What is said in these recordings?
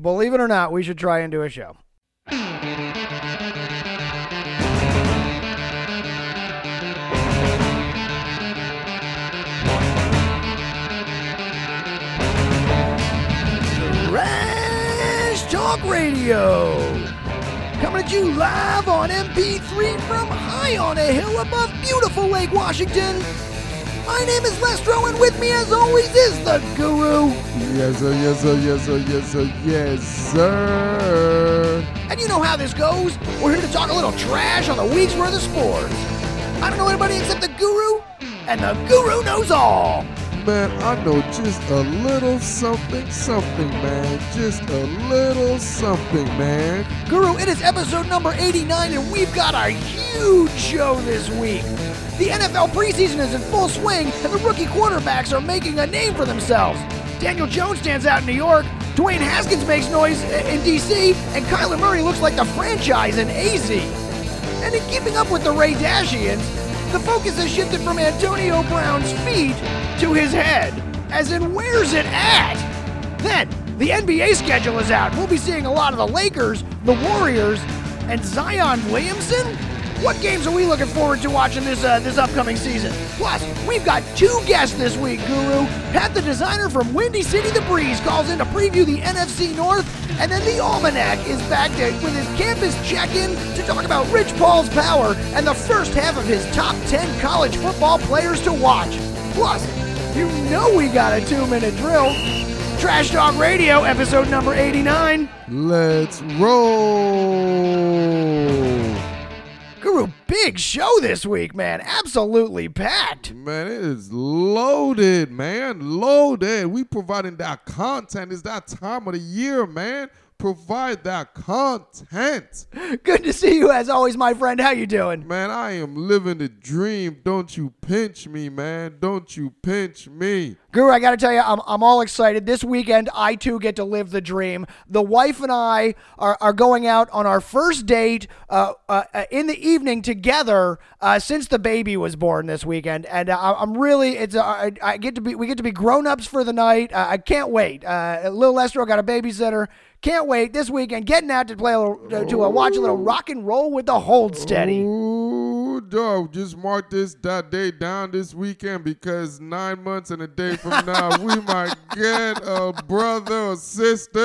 believe it or not, we should try and do a show. Talk Radio. Coming at you live on MP3 from high on a hill above beautiful Lake Washington. My name is Lestro, and with me, as always, is the Guru. Yes, sir, yes, sir, yes, sir, yes, sir, yes, sir. And you know how this goes. We're here to talk a little trash on the week's worth of sports. I don't know anybody except the Guru, and the Guru knows all. Man, I know just a little something, something, man. Just a little something, man. Guru, it is episode number 89, and we've got a huge show this week. The NFL preseason is in full swing, and the rookie quarterbacks are making a name for themselves. Daniel Jones stands out in New York, Dwayne Haskins makes noise in D.C., and Kyler Murray looks like the franchise in AZ. And in keeping up with the Ray Dashians, the focus has shifted from Antonio Brown's feet to his head, as in where's it at? Then, the NBA schedule is out. We'll be seeing a lot of the Lakers, the Warriors, and Zion Williamson. What games are we looking forward to watching this uh, this upcoming season? Plus, we've got two guests this week, Guru. Pat the designer from Windy City The Breeze calls in to preview the NFC North, and then the Almanac is back with his campus check-in to talk about Rich Paul's power and the first half of his top 10 college football players to watch. Plus, you know we got a two-minute drill. Trash Talk Radio, episode number 89. Let's roll. Guru, big show this week, man. Absolutely packed. Man, it is loaded, man. Loaded. We providing that content. It's that time of the year, man. Provide that content. Good to see you as always, my friend. How you doing? Man, I am living the dream. Don't you pinch me, man. Don't you pinch me. Guru, I got to tell you, I'm, I'm all excited. This weekend, I too get to live the dream. The wife and I are, are going out on our first date uh, uh, in the evening together uh, since the baby was born this weekend, and uh, I'm really it's uh, I, I get to be we get to be grown ups for the night. Uh, I can't wait. Uh, Lil Lestro got a babysitter. Can't wait this weekend. Getting out to play a little, to, to uh, watch a little rock and roll with the Hold Steady. Ooh, dog, just mark this that day down this weekend because nine months and a day from now we might get a brother or sister.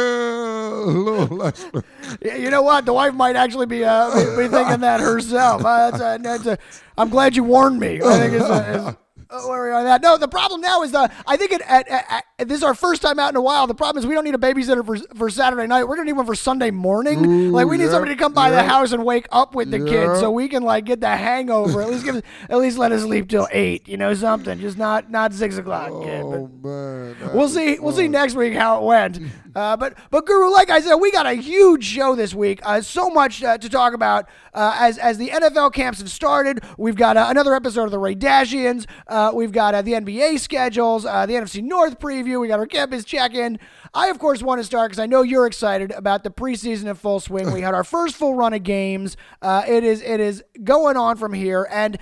Yeah, You know what? The wife might actually be uh, be, be thinking that herself. Uh, that's a, that's a, I'm glad you warned me. I think it's, a, it's are on that. No, the problem now is the I think it, at, at, at, this is our first time out in a while. The problem is we don't need a babysitter for for Saturday night. We're gonna need one for Sunday morning. Ooh, like we need somebody to come by the house and wake up with the Yeah. kids so we can like get the hangover. At least give at least let us sleep till eight. You know something. Just not not six o'clock. kid, Oh man. We'll see. We'll see next week how it went. Uh, but but Guru, like I said, we got a huge show this week. Uh, so much uh, to talk about uh, as as the NFL camps have started. We've got uh, another episode of the Ray Dashians. Uh, we've got uh, the NBA schedules, uh, the NFC North preview. We got our campus check in. I of course want to start because I know you're excited about the preseason in full swing. We had our first full run of games. Uh, it is it is going on from here and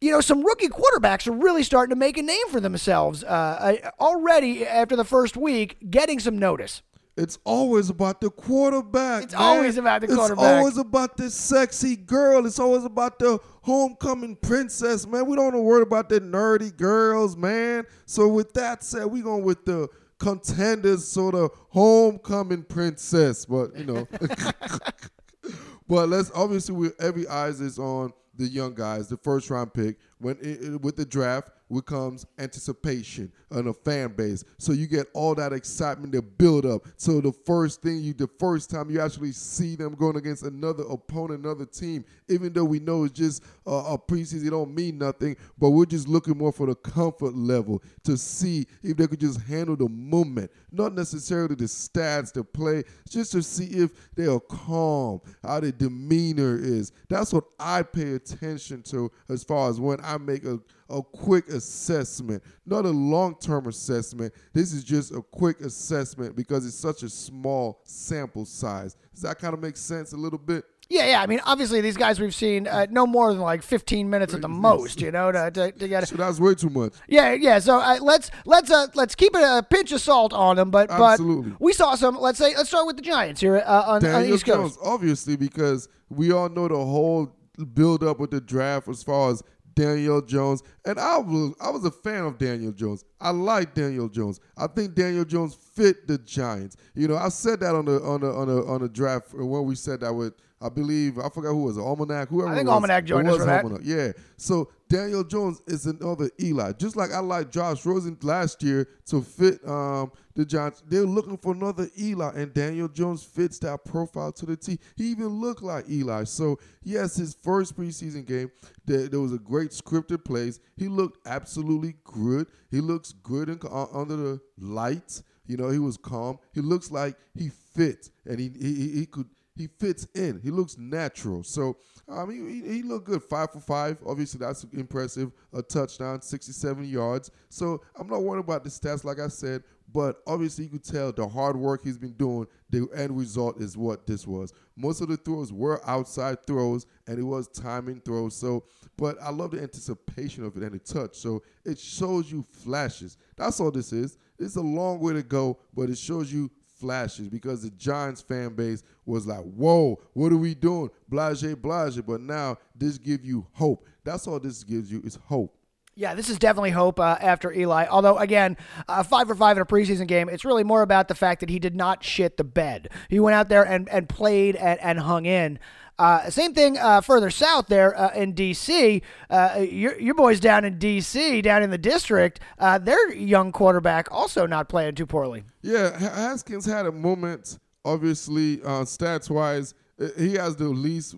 you know, some rookie quarterbacks are really starting to make a name for themselves uh, uh, already after the first week, getting some notice. It's always about the quarterback. It's man. always about the quarterback. It's always about the sexy girl. It's always about the homecoming princess, man. We don't want to worry about the nerdy girls, man. So with that said, we going with the contenders, sort of homecoming princess. But you know, but let's obviously we, every eyes is on the young guys, the first round pick. When it, it- with the draft, what comes anticipation and a fan base. So you get all that excitement to build up. So the first thing you, the first time you actually see them going against another opponent, another team, even though we know it's just uh, a preseason, it don't mean nothing. But we're just looking more for the comfort level to see if they could just handle the moment, not necessarily the stats, the play, just to see if they are calm, how their demeanor is. That's what I pay attention to as far as when I make a a quick assessment, not a long term assessment. This is just a quick assessment because it's such a small sample size. Does that kind of make sense a little bit? Yeah, yeah. I mean, obviously, these guys we've seen uh, no more than like 15 minutes at the most. You know, to, to, to get. So that's way too much. Yeah, yeah. So uh, let's let's uh, let's keep it a pinch of salt on them. But Absolutely. but we saw some. Let's say let's start with the Giants here uh, on, on the East Jones, Coast. obviously, because we all know the whole build up with the draft as far as Daniel Jones, and I was I was a fan of Daniel Jones. I like Daniel Jones. I think Daniel Jones fit the Giants. You know, I said that on the on the on the on the draft when we said that with I believe I forgot who was it, Almanac, whoever. I think it was. Almanac joined It us was for that. Almanac, Yeah. So Daniel Jones is another Eli. Just like I like Josh Rosen last year to fit um, the Giants. They're looking for another Eli, and Daniel Jones fits that profile to the T. He even looked like Eli. So yes, his first preseason game, there, there was a great scripted plays. He looked absolutely good. He looks good in, uh, under the lights. You know, he was calm. He looks like he fits, and he, he- he could he fits in. He looks natural. So um, he, he, he looked good. Five for five. Obviously, that's impressive. A touchdown, 67 yards. So I'm not worried about the stats, like I said. But obviously, you could tell the hard work he's been doing. The end result is what this was. Most of the throws were outside throws, and it was timing throws. So, but I love the anticipation of it and the touch. So it shows you flashes. That's all this is. It's a long way to go, but it shows you flashes because the Giants fan base was like, "Whoa, what are we doing?" Blase, blase. But now this gives you hope. That's all this gives you is hope. Yeah, this is definitely hope uh, after Eli. Although, again, uh, five for five in a preseason game, it's really more about the fact that he did not shit the bed. He went out there and, and played and, and hung in. Uh, same thing uh, further south there uh, in D.C. Uh, your, your boys down in D.C., down in the district, uh, their young quarterback also not playing too poorly. Yeah, Haskins had a moment. Obviously, uh, stats wise, he has the least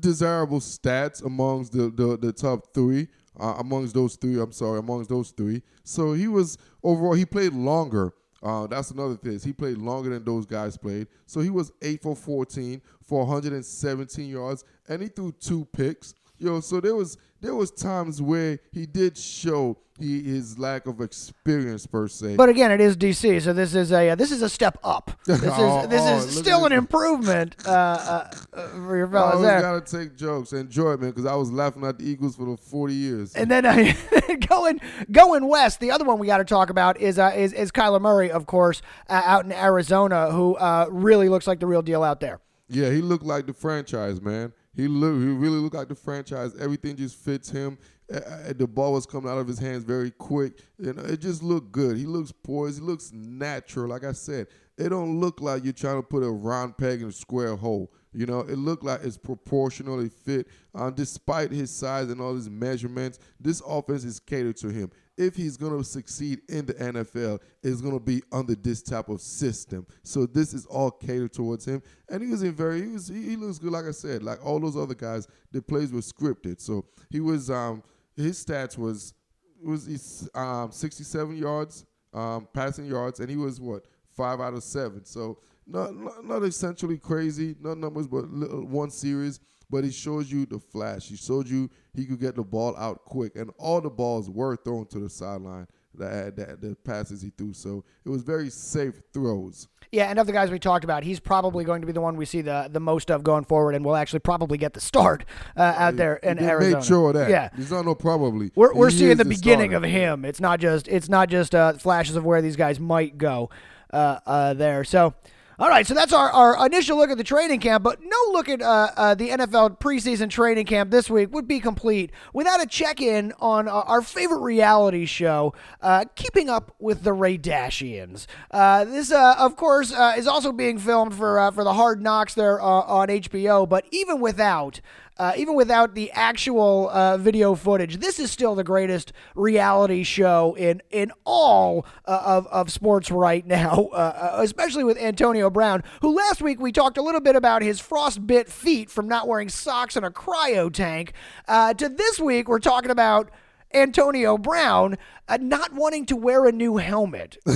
desirable stats amongst the the, the top three. Uh, amongst those three, I'm sorry, amongst those three. So he was overall. He played longer. Uh, that's another thing. He played longer than those guys played. So he was eight for 14 for 117 yards, and he threw two picks. Yo, so there was there was times where he did show he his lack of experience per se. But again, it is DC, so this is a uh, this is a step up. This is Oh, this oh, is still an this. improvement uh, uh, uh, for your I fellas always there. gotta take jokes, enjoy it, man, because I was laughing at the Eagles for the forty years. And then uh, going going west, the other one we got to talk about is uh, is is Kyler Murray, of course, uh, out in Arizona, who uh, really looks like the real deal out there. yeah, he looked like the franchise, man. He look, he really looked like the franchise. Everything just fits him. The ball was coming out of his hands very quick. You know, it just looked good. He looks poised. He looks natural. Like I said, it don't look like you're trying to put a round peg in a square hole. You know, it looked like it's proportionally fit. Uh, despite his size and all his measurements, this offense is catered to him. If he's going to succeed in the NFL, it's going to be under this type of system. So this is all catered towards him, and he was in very. He was. He, he looks good, like I said. Like all those other guys, the plays were scripted. So he was. Um, his stats was was he's, um 67 yards, um passing yards, and he was what five out of seven. So not not, not essentially crazy, not numbers, but one series. But he shows you the flash. He showed you he could get the ball out quick, and all the balls were thrown to the sideline. That, that the passes he threw, so it was very safe throws. Yeah, and of the guys we talked about, he's probably going to be the one we see the the most of going forward, and we'll actually probably get the start uh, out there in Arizona. made sure of that. Yeah. there's not no probably. We're, we're He seeing the beginning starter. of him. It's not just it's not just uh, flashes of where these guys might go uh, uh, there. So, all right. So that's our, our initial look at the training camp. But no look at uh, uh, the NFL preseason training camp this week would be complete without a check in on uh, our favorite reality show, uh, Keeping Up with the Raydashians. Uh, this, uh, of course, is also being filmed for for the Hard Knocks there on HBO. But even without uh, even without the actual uh, video footage, this is still the greatest reality show in in all uh, of of sports right now. Uh, uh, especially with Antonio Brown, who last week we talked a little bit about his frostbit feet from not wearing socks in a cryo tank. Uh, to this week, we're talking about Antonio Brown uh, not wanting to wear a new helmet.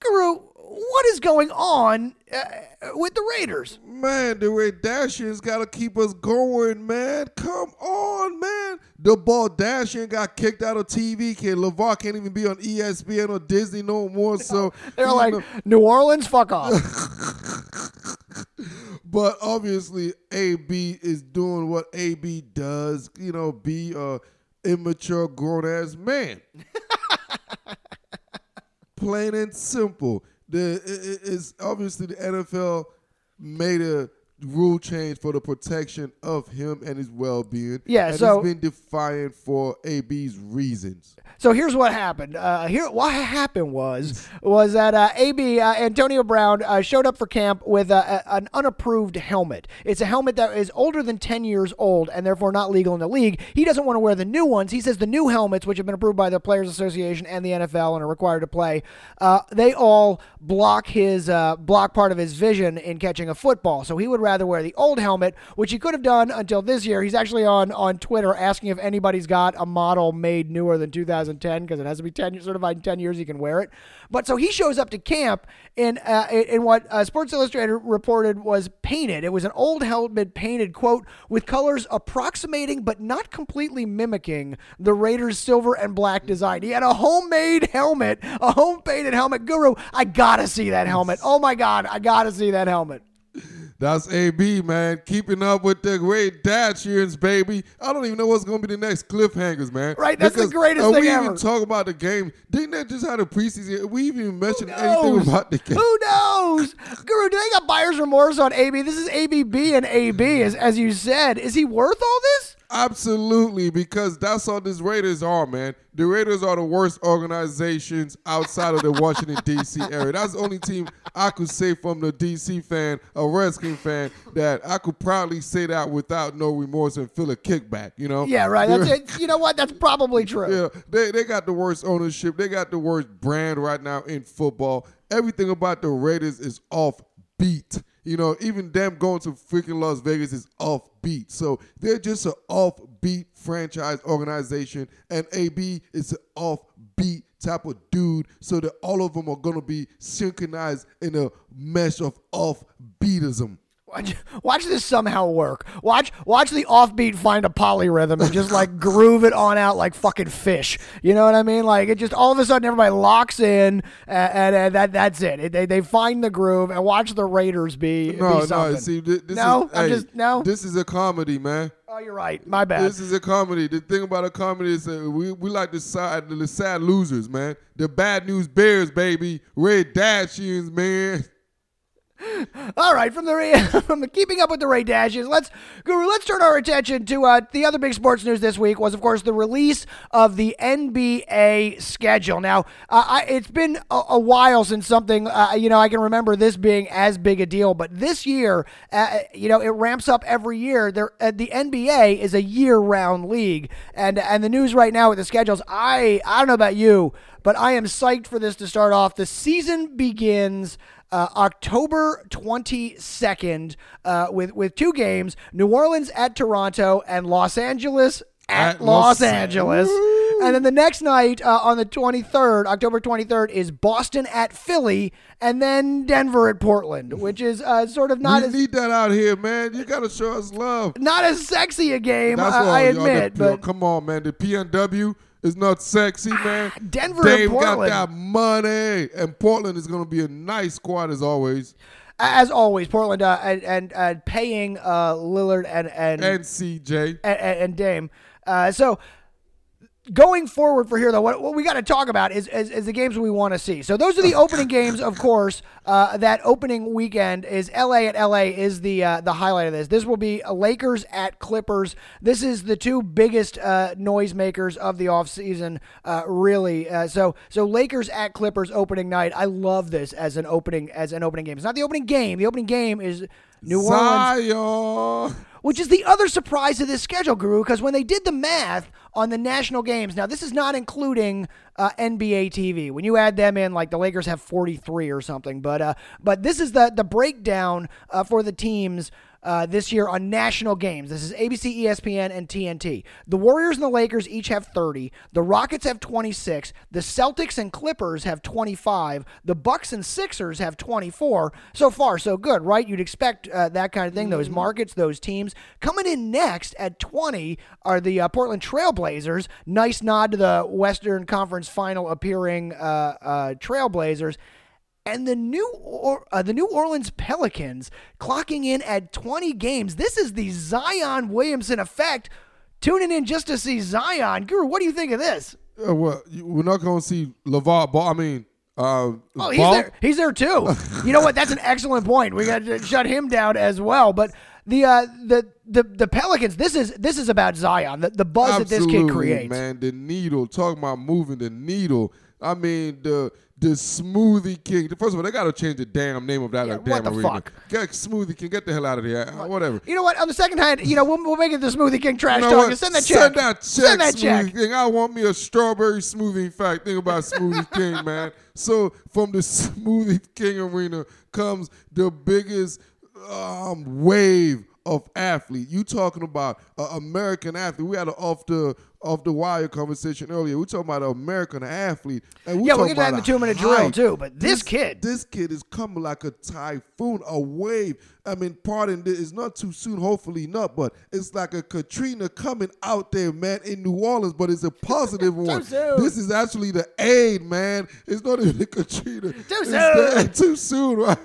Guru, what is going on uh, with the Raiders? Man, the Raydashians got to keep us going, man. Come on, man. The ball Dashian got kicked out of TV. Can LaVar can't even be on ESPN or Disney no more. So They're like, know- New Orleans, fuck off. But obviously, AB is doing what AB does. You know, be a immature grown ass man. Plain and simple. The is obviously the NFL made a rule change for the protection of him and his well being. Yeah, and so it's been defiant for AB's reasons. So here's what happened. Uh, here, what happened was was that uh, AB uh, Antonio Brown uh, showed up for camp with a, a, an unapproved helmet. It's a helmet that is older than 10 years old and therefore not legal in the league. He doesn't want to wear the new ones. He says the new helmets, which have been approved by the Players Association and the NFL and are required to play, uh, they all block his uh, block part of his vision in catching a football. So he would rather wear the old helmet, which he could have done until this year. He's actually on on Twitter asking if anybody's got a model made newer than 2010 because it has to be 10 certified in 10 years. You can wear it. But so he shows up to camp in uh, in what uh, Sports Illustrated reported was painted. It was an old helmet painted quote with colors approximating but not completely mimicking the Raiders' silver and black design. He had a homemade helmet, a home painted helmet. Guru, I gotta see that helmet. Oh my god, I gotta see that helmet. That's AB, man. Keeping up with the great Dashians, baby. I don't even know what's going to be the next cliffhangers, man. Right, that's because, the greatest uh, thing we ever. even talk about the game. Didn't they just have a preseason? We even mentioned anything about the game. Who knows? Guru, do they got buyer's remorse on AB? This is ABB and AB, as, as you said. Is he worth all this? Absolutely, because that's all these Raiders are, man. The Raiders are the worst organizations outside of the Washington D.C. area. That's the only team I could say from the D.C. fan, a Redskin fan, that I could proudly say that without no remorse and feel a kickback. You know? Yeah, right. That's it. You know what? That's probably true. Yeah, they they got the worst ownership. They got the worst brand right now in football. Everything about the Raiders is off beat. You know, even them going to freaking Las Vegas is offbeat. So they're just an offbeat franchise organization, and AB is an offbeat type of dude. So that all of them are gonna be synchronized in a mesh of offbeatism. Watch, watch this somehow work. Watch watch the offbeat find a polyrhythm and just like groove it on out like fucking fish. You know what I mean? Like it just all of a sudden everybody locks in and, and, and that that's it. it. They, they find the groove and watch the Raiders be no be no. See this no, is, I'm hey, just no. This is a comedy, man. Oh, you're right. My bad. This is a comedy. The thing about a comedy is that we, we like the sad the sad losers, man. The bad news bears, baby. Red Dashians, man. All right, from the from the keeping up with the Ray Dashes, let's Guru. Let's turn our attention to uh, the other big sports news this week. Was of course the release of the NBA schedule. Now, uh, I, it's been a, a, while since something uh, you know I can remember this being as big a deal, but this year, uh, you know, it ramps up every year. There, uh, the NBA is a year-round league, and and the news right now with the schedules, I I don't know about you, but I am psyched for this to start off. The season begins uh, October 22nd uh, with, with two games New Orleans at Toronto and Los Angeles at, at Los, Los, Angeles. And then the next night uh, on the 23rd, October 23rd, is Boston at Philly and then Denver at Portland, which is uh, sort of not we as. need that out here, man. You got to show us love. Not as sexy a game, uh, I admit. The, but come on, man. The PNW is not sexy, man. Denver Dave got that money, and Portland is going to be a nice squad as always. As always, Portland uh, and and uh, paying uh, Lillard and and and CJ and, and Dame. Uh, so going forward for here, though, what, what we got to talk about is, is, is, the games we want to see. So those are the opening games, of course. Uh, that opening weekend is LA at LA is the uh, the highlight of this. This will be Lakers at Clippers. This is the two biggest uh, noisemakers of the offseason, uh, really. Uh, so so Lakers at Clippers opening night. I love this as an opening as an opening game. It's not the opening game. The opening game is New Zion. Orleans which is the other surprise of this schedule, Guru, because when they did the math on the national games, now this is not including uh, NBA TV. When you add them in, like the Lakers have 43 or something, but uh, but this is the the breakdown uh, for the teams uh, this year on national games. This is ABC, ESPN, and TNT. The Warriors and the Lakers each have 30. The Rockets have 26. The Celtics and Clippers have 25. The Bucks and Sixers have 24. So far, so good, right? You'd expect uh, that kind of thing. Those mm-hmm. markets, those teams coming in next at 20 are the uh, Portland Trailblazers. Nice nod to the Western Conference Final appearing uh, uh, Trailblazers. And the new or, uh, the New Orleans Pelicans clocking in at 20 games. This is the Zion Williamson effect. Tuning in just to see Zion. Guru, what do you think of this? Uh, well, we're not going to see LaVar Ball. I mean, uh, Oh, he's Ball? there. He's there too. you know what? That's an excellent point. We got to shut him down as well. But the uh, the the the Pelicans. This is this is about Zion. The, the buzz that this kid Absolutely, creates. man. The needle. Talking about moving the needle. I mean the the Smoothie King. First of all, they got to change the damn name of that Yeah, like, what damn the arena. fuck? Get Smoothie King. Get the hell out of here. Whatever. You know what? On the second hand, you know we'll, we'll make it the Smoothie King trash You know talk. Send that check. Send that check. Send that smoothie check. King. I want me a strawberry smoothie. In fact, think about Smoothie King, man. So from the Smoothie King arena comes the biggest um, wave of athlete. You talking about an American athlete? We had an off the off the wire conversation earlier. We talking about an American athlete, and we Yeah, we'll talking get that in about the a two-minute drill, too, but this kid- this kid is coming like a typhoon, a wave. I mean, pardon, it's not too soon, hopefully not, but it's like a Katrina coming out there, man, in New Orleans, but it's a positive one. soon. This is actually the aid, man. It's not even the Katrina. Too soon. The, too soon, right?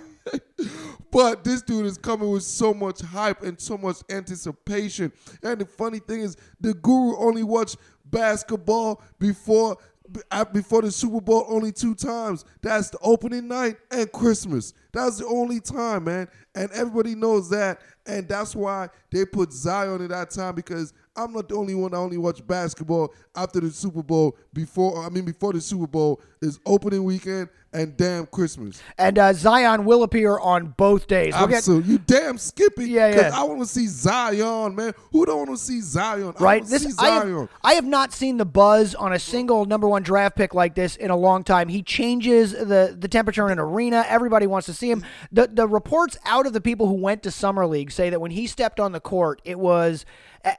But this dude is coming with so much hype and so much anticipation. And the funny thing is, the guru only watched basketball before before the Super Bowl only two times. That's the opening night and Christmas. That's the only time, man. And everybody knows that. And that's why they put Zion at that time because I'm not the only one that only watch basketball after the Super Bowl before I mean before the Super Bowl is opening weekend and damn Christmas. And uh, Zion will appear on both days. We'll get Absolutely. You damn skippy. Yeah, Because yeah. I want to see Zion, man. Who don't want to see Zion? Right? wanna This see I Zion. have, I have not seen the buzz on a single number one draft pick like this in a long time. He changes the the temperature in an arena. Everybody wants to see him. The the reports out of the people who went to summer league say that when he stepped on the court, it was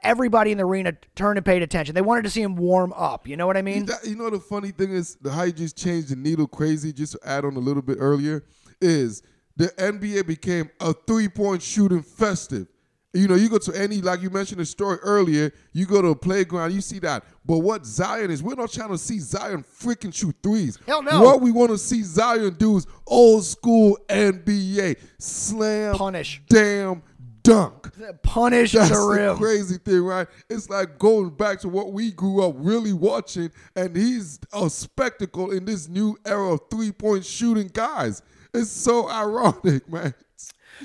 everybody in the arena turned and paid attention. They wanted to see him warm up. You know what I mean? You know the funny thing is the how you just changed the needle crazy. Just to add on a little bit earlier is the NBA became a three point shooting festive. You know, you go to any like you mentioned the story earlier. You go to a playground, you see that. But what Zion is, we're not trying to see Zion freaking shoot threes. Hell no. What we want to see Zion do is old school NBA slam, Punish. damn dunk. Punish That's the the crazy thing, right? It's like going back to what we grew up really watching, and he's a spectacle in this new era of three point shooting guys. It's so ironic, man.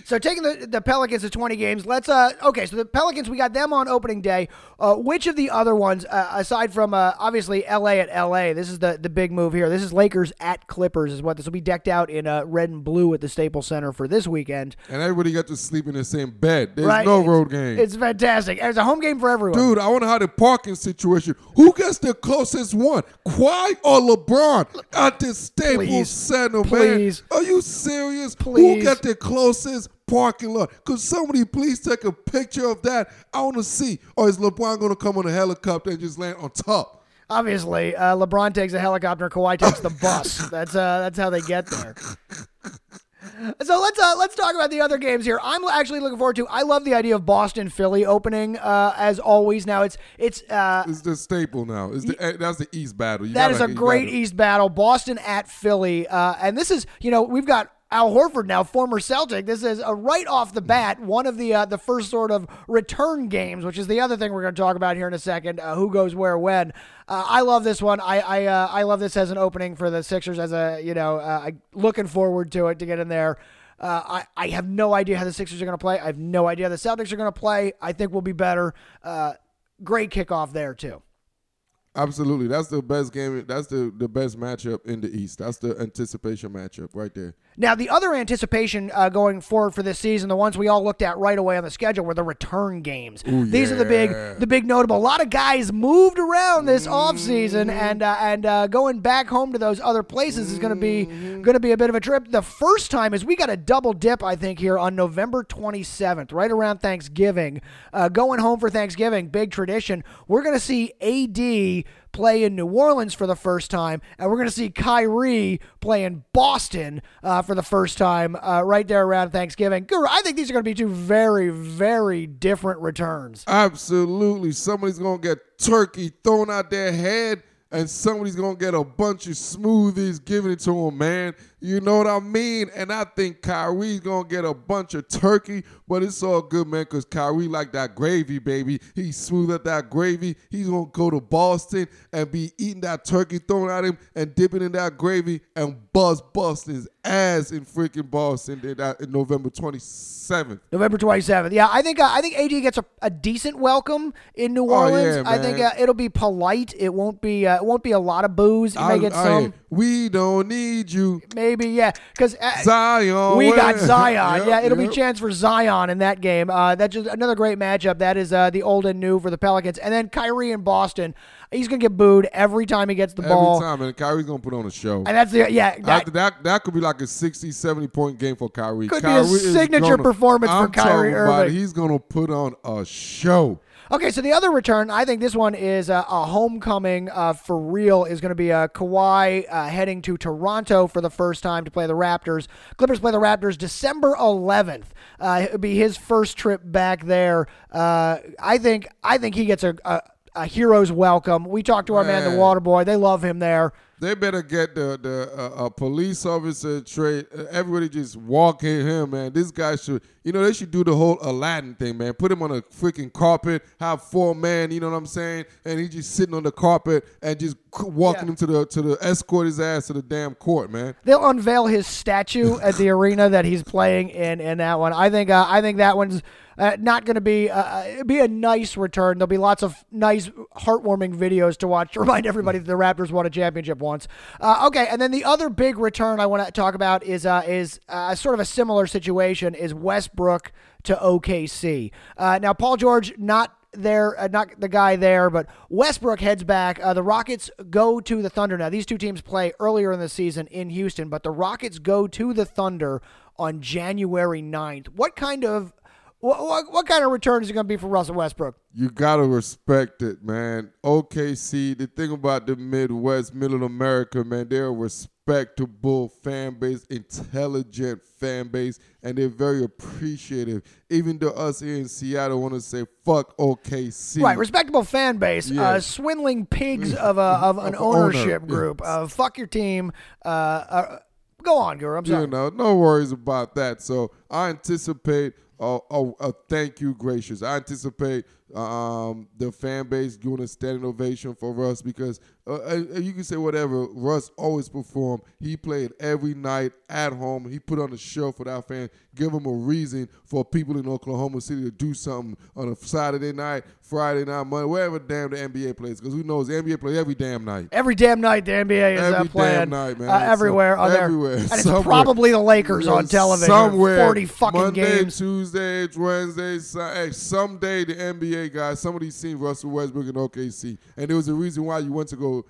So taking the, the Pelicans to 20 games, let's uh okay, so the Pelicans we got them on opening day. Uh, which of the other ones uh, aside from uh, obviously LA at LA, this is the the big move here. This is Lakers at Clippers is what this will be decked out in uh, red and blue at the Staples Center for this weekend. And everybody got to sleep in the same bed. There's right? no It's- road game. It's fantastic. It's a home game for everyone. Dude, I wonder how the parking situation. Who gets the closest one? Kawhi or LeBron at the Staples Please. Center, Please. man? Are you serious? Who Please. got the closest parking lot? Could somebody please take a picture of that? I want to see. Or is LeBron going to come on a helicopter and just land on top? Obviously, uh, LeBron takes a helicopter, Kawhi takes the bus. That's uh, that's how they get there. So let's uh, let's talk about the other games here. I'm actually looking forward to. I love the idea of Boston Philly opening uh, as always. Now it's it's uh, It's the staple now. It's the, eh, that's the East battle. You that is a great East battle. Boston at Philly, uh, and this is you know we've got Al Horford now, former Celtic. This is a right off the bat one of the uh, the first sort of return games, which is the other thing we're going to talk about here in a second. Uh, who goes where when? Uh, I love this one. I I, uh, I love this as an opening for the Sixers. As a you know, uh, looking forward to it to get in there. Uh, I, I have no idea how the Sixers are going to play. I have no idea how the Celtics are going to play. I think we'll be better. Great kickoff there too. Absolutely. That's the best game. That's the, the best matchup in the East. That's the anticipation matchup right there. Now, the other anticipation uh, going forward for this season, the ones we all looked at right away on the schedule, were the return games. These are the big, the big notable. A lot of guys moved around this offseason, and uh, and uh, going back home to those other places is going to be going to be a bit of a trip. The first time is we got a double dip, I think, here on November 27th, right around Thanksgiving. Uh, going home for Thanksgiving, big tradition. We're going to see AD play in New Orleans for the first time, and we're going to see Kyrie play in Boston uh, for the first time uh, right there around Thanksgiving. Guru, I think these are going to be two very, very different returns. Absolutely. Somebody's going to get turkey thrown out their head. and somebody's gonna get a bunch of smoothies giving it to him, man. You know what I mean? And I think Kyrie's gonna get a bunch of turkey, but it's all good, man, because Kyrie like that gravy, baby. He's smooth at that gravy. He's gonna go to Boston and be eating that turkey thrown at him and dipping in that gravy and buzz busting his ass in freaking Boston in, that, in November 27th. November 27th. Yeah, I think uh, I think AD gets a, a decent welcome in New Orleans. Oh, yeah, I think uh, it'll be polite. It won't be uh, it won't be a lot of booze. You may I- get I- some. we don't need you, Maybe yeah, because Zion. we got Zion. Yep, yeah, it'll yep. be chance for Zion in that game. Uh, that's just another great matchup. That is uh, the old and new for the Pelicans, and then Kyrie in Boston. He's gonna get booed every time he gets the Every ball, Every time, and Kyrie's gonna put on a show. and that's the yeah. That, After that, that could be like a 60, 70 point game for Kyrie. Could be a signature gonna- performance for I'm Kyrie talking about Irving. He's gonna put on a show. Okay, so the other return, I think this one is uh, a homecoming uh, for real. Is going to be uh, Kawhi uh, heading to Toronto for the first time to play the Raptors. Clippers play the Raptors December 11th. Uh, it'll be his first trip back there. Uh, I think I think he gets a, a, a hero's welcome. We talked to our man, the. Water Boy. They love him there. They better get the the uh, uh, police officer trade. Uh, everybody just walk in him, man. This guy should, you know, they should do the whole Aladdin thing, man. Put him on a freaking carpet, have four men, you know what I'm saying, and he just sitting on the carpet and just walking Yeah. him to the to the escort his ass to the damn court, man. They'll unveil his statue at the arena that he's playing in. In that one, I think. Uh, I think that one's uh, not going to be. Uh, be a nice return. There'll be lots of nice, heartwarming videos to watch to remind everybody that the Raptors won a championship once. Uh, okay, and then the other big return I want to talk about is uh, is uh, sort of a similar situation. Is Westbrook to OKC? Uh, now, Paul George not there, uh, not the guy there, but Westbrook heads back. Uh, the Rockets go to the Thunder. Now, these two teams play earlier in the season in Houston, but the Rockets go to the Thunder on January 9th. What kind of what, what, what kind of return is it going to be for Russell Westbrook? You gotta respect it, man. OKC, the thing about the Midwest, Middle America, man, they're a respectable fan base, intelligent fan base, and they're very appreciative. Even though us here in Seattle want to say fuck OKC. Right, respectable fan base, uh, swindling pigs of a of an Of owner, ownership group. Uh, fuck your team. Uh, uh, go on, Guru. I'm sorry. You know, no worries about that. So I anticipate a, a, a thank you, gracious. I anticipate um, the fan base doing a standing ovation for Russ because uh, uh, you can say whatever. Russ always performed. He played every night at home. He put on a show for that fan. Give him a reason for people in Oklahoma City to do something on a Saturday night, Friday night, Monday, wherever damn the NBA plays. Because who knows? The NBA plays every damn night. Every damn night the NBA is uh, Every playing damn night, man. Uh, everywhere So- on there, everywhere. and it's Somewhere. probably the Lakers on television. Somewhere. forty fucking Monday, games. Tuesday, Wednesday, Su- hey, someday the NBA guys, somebody seen Russell Westbrook in OKC, and there was a reason why you went to go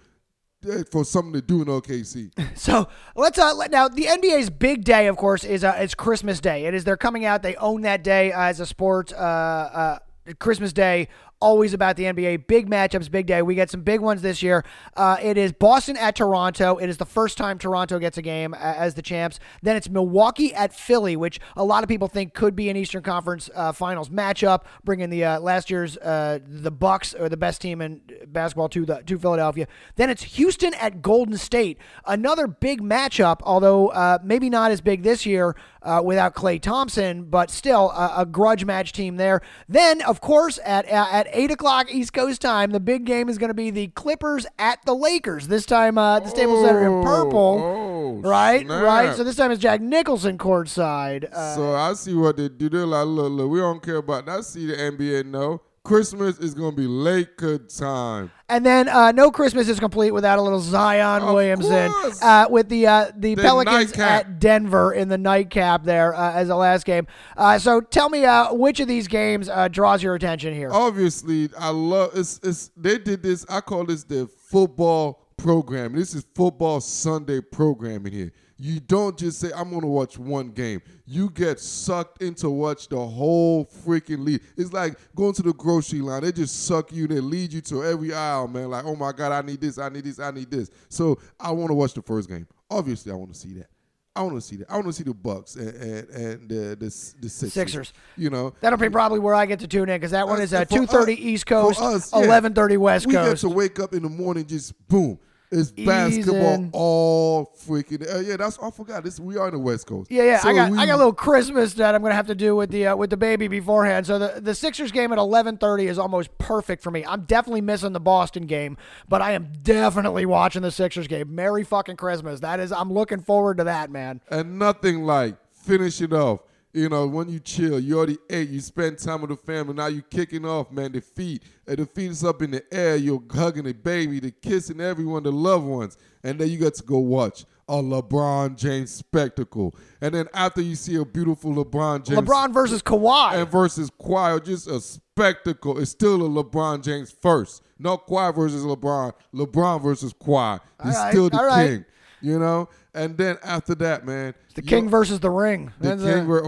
eh, for something to do in OKC. So let's uh let, now the NBA's big day, of course, is uh, it's Christmas Day. It is they're coming out. They own that day uh, as a sport. Uh, uh, Christmas Day, always about the NBA. Big matchups, big day. We get some big ones this year. Uh, it is Boston at Toronto. It is the first time Toronto gets a game uh, as the champs. Then it's Milwaukee at Philly, which a lot of people think could be an Eastern Conference uh, Finals matchup, bringing the uh, last year's uh, the Bucks or the best team in basketball to the to Philadelphia. Then it's Houston at Golden State, another big matchup, although uh, maybe not as big this year uh, without Klay Thompson, but still a, a grudge match team there. Then, of course, at uh, at eight o'clock East Coast time, the big game is going to be the Clippers at the Lakers. This time, uh, the Staples Center in purple. Oh, Right, snap. right. So this time it's Jack Nicholson courtside. Uh, So I see what they do. They're like, look, look, we don't care about that. I see the NBA know. Christmas is gonna be late good time. And then uh, no Christmas is complete without a little Zion Of Williamson uh, with the uh, the, The Pelicans nightcap. at Denver in the nightcap there uh, as the last game. Uh, so tell me uh, which of these games uh, draws your attention here. Obviously, I love it's it's they did this. I call this the football program. This is football Sunday programming here. You don't just say I'm gonna watch one game. You get sucked into watch the whole freaking league. It's like going to the grocery line. They just suck you. They lead you to every aisle, man. Like, oh my god, I need this, I need this, I need this. So I want to watch the first game. Obviously, I want to see that. I want to see that. I want to see the Bucks and and, and the the the Sixers. Sixers. You know, That'll be probably where I get to tune in because that one is for two thirty East Coast, us, yeah. eleven thirty West we Coast. get to wake up in the morning, just boom. It's basketball Easing. all freaking. Uh, yeah, that's I forgot. This we are in the West Coast. Yeah, yeah. So I got we- I got a little Christmas that I'm gonna have to do with the uh, with the baby beforehand. So the the Sixers game at 11:30 is almost perfect for me. I'm definitely missing the Boston game, but I am definitely watching the Sixers game. Merry fucking Christmas. That is, I'm looking forward to that, man. and nothing like finish it off. You know, when you chill, you already ate, you spend time with the family. Now you kicking off, man. The feet, uh, the feet is up in the air. You're hugging the baby, the kissing everyone, the loved ones, and then you get to go watch a LeBron James spectacle. And then after you see a beautiful LeBron James LeBron versus Kawhi. and versus Kawhi, just a spectacle. It's still a LeBron James first. No Kawhi versus LeBron. LeBron versus Kawhi. He's right, still the right. king. You know? And then after that, man. the you- King versus the Ring. the That's, king ooh,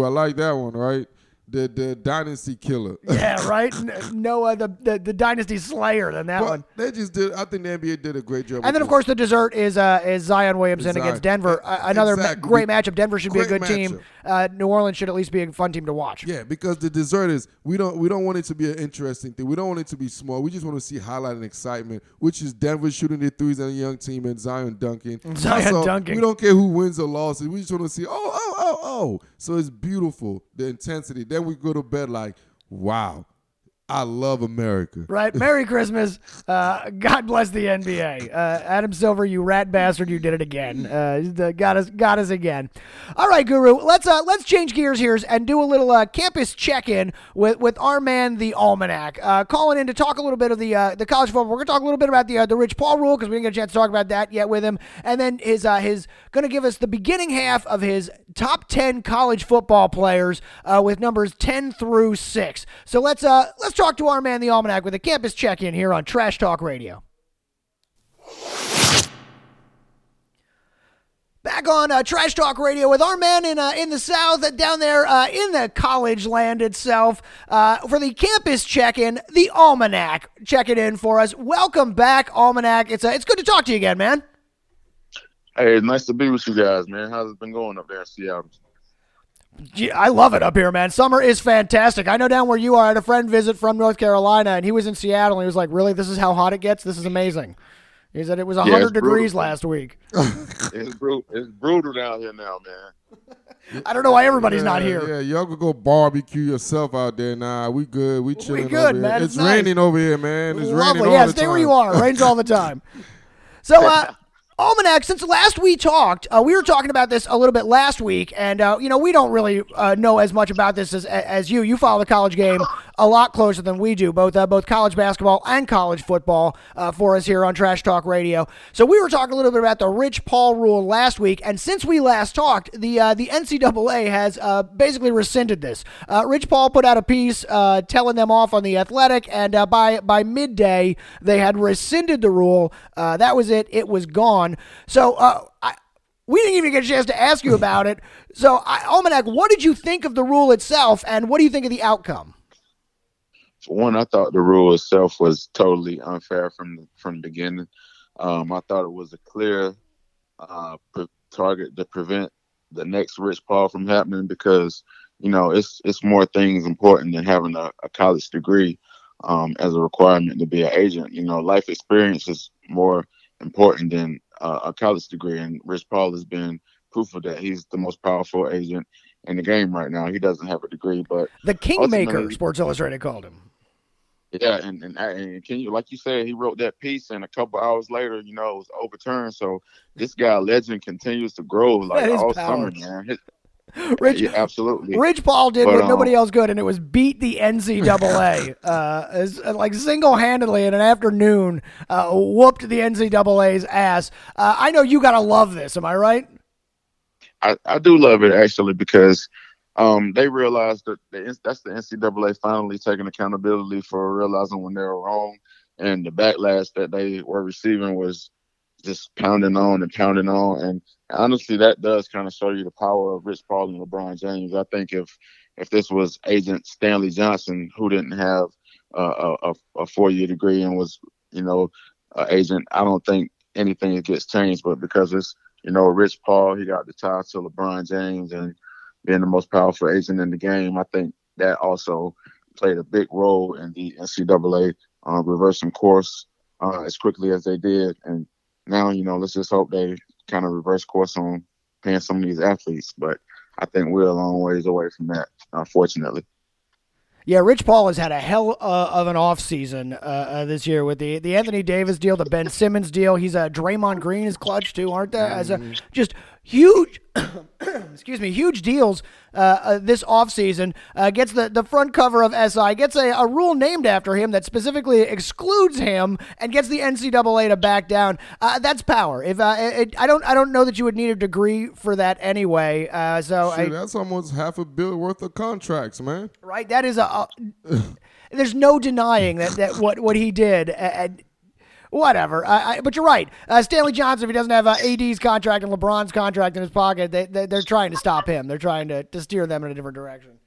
ooh, I like that one, right? The the dynasty killer. yeah, right. N- No, uh, the, the the Dynasty Slayer than that one. They just did I think the NBA did a great job. And then, of course, the dessert is uh, is Zion Williamson Zion. against Denver. Uh, another ma- great matchup. Denver should be a Great good team. Uh, New Orleans should at least be a fun team to watch. Yeah, because the dessert is we don't we don't want it to be an interesting thing. We don't want it to be small. We just want to see highlight and excitement, which is Denver shooting their threes and a young team and Zion dunking. Zion all. dunking. We don't care who wins or loses. We just want to see oh oh oh oh. So it's beautiful the intensity. Then we go to bed like wow, I love America. Right. Merry Christmas. Uh, God bless the NBA. Uh, Adam Silver, you rat bastard, you did it again. Uh, got us, got us again. All right, Guru. Let's uh, let's change gears here and do a little uh, campus check-in with, with our man, the Almanac, uh, calling in to talk a little bit of the uh, the college football. We're gonna talk a little bit about the uh, the Rich Paul rule because we didn't get a chance to talk about that yet with him, and then his uh, his gonna give us the beginning half of his top ten college football players uh, with numbers ten through six. So let's uh let's to our man, the Almanac, with a campus check-in here on Trash Talk Radio. Back on uh, Trash Talk Radio with our man in uh, in the South, uh, down there uh, in the college land itself, uh, for the campus check-in, the Almanac checking in for us. Welcome back, Almanac. It's uh, it's good to talk to you again, man. Hey, nice to be with you guys, man. How's it been going up there in Seattle? Gee, I love it up here, man. Summer is fantastic. I know down where you are, I had a friend visit from North Carolina, and he was in Seattle, and he was like, "Really, this is how hot it gets? This is amazing." He said it was 100 it's brutal. degrees last week. It's brutal. It's brutal down here now, man. I don't know why everybody's not here. Yeah, y'all could go barbecue yourself out there. Nah, we good. We chilling. good, over here. man. It's, It's nice. raining over here, man. It's Lovely. raining all Yeah, the stay time. where you are. It rains all the time. So, uh, Almanac, since last we talked, uh, we were talking about this a little bit last week, and uh, you know we don't really uh, know as much about this as as you. You follow the college game a lot closer than we do, both uh, both college basketball and college football uh, for us here on Trash Talk Radio. So we were talking a little bit about the Rich Paul rule last week, and since we last talked, the uh, the NCAA has uh, basically rescinded this. Uh, Rich Paul put out a piece uh, telling them off on the Athletic, and by by midday they had rescinded the rule. That was it; it was gone. So. We didn't even get a chance to ask you about it. So, I, Almanac, what did you think of the rule itself, and what do you think of the outcome? For one, I thought the rule itself was totally unfair from the, from the beginning. Um, I thought it was a clear uh, pre- target to prevent the next Rich Paul from happening because you know it's it's more things important than having a, a college degree um, as a requirement to be an agent. You know, life experience is more important than uh, a college degree, and Rich Paul has been proof of that. He's the most powerful agent in the game right now. He doesn't have a degree, but The Kingmaker, Sports Illustrated called him. Yeah, and, and and can you like you said, he wrote that piece, and a couple hours later, you know, it was overturned. So this guy legend continues to grow like is all power. summer, man. His- Rich, yeah, absolutely. Rich Paul did But, what um, nobody else could, and it was beat the NCAA, uh, as, like single handedly in an afternoon, uh, whooped the NCAA's ass. Uh, I know you gotta love this. Am I right? I, I do love it actually because um, they realized that the, that's the NCAA finally taking accountability for realizing when they were wrong, and the backlash that they were receiving was just pounding on and pounding on. And honestly, that does kind of show you the power of Rich Paul and LeBron James. I think if if this was Agent Stanley Johnson, who didn't have uh, a, a, four year degree and was, you know, uh, agent, I don't think anything gets changed. But because it's you know, Rich Paul, he got the ties to LeBron James and being the most powerful agent in the game. I think that also played a big role in the NCAA uh, reversing course uh, as quickly as they did. And now, you know, let's just hope they kind of reverse course on paying some of these athletes. But I think we're a long ways away from that, unfortunately. Yeah, Rich Paul has had a hell uh, of an offseason uh, uh, this year with the the Anthony Davis deal, the Ben Simmons deal. He's a uh, Draymond Green is Klutch too, aren't there? As a mm-hmm. just huge, excuse me, huge deals uh, uh, this offseason. Uh, gets the, the front cover of SI, gets a, a rule named after him that specifically excludes him, and gets the NCAA to back down. Uh, that's power. If uh, it, I don't, I don't know that you would need a degree for that anyway. Uh, so I, that's almost half a bill worth of contracts, man. Right. That is a. a there's no denying that, that what what he did. And, whatever. I, I, but you're right. Uh, Stanley Johnson, if he doesn't have uh, AD's contract and LeBron's contract in his pocket, they, they, are trying to stop him. They're trying to, to steer them in a different direction.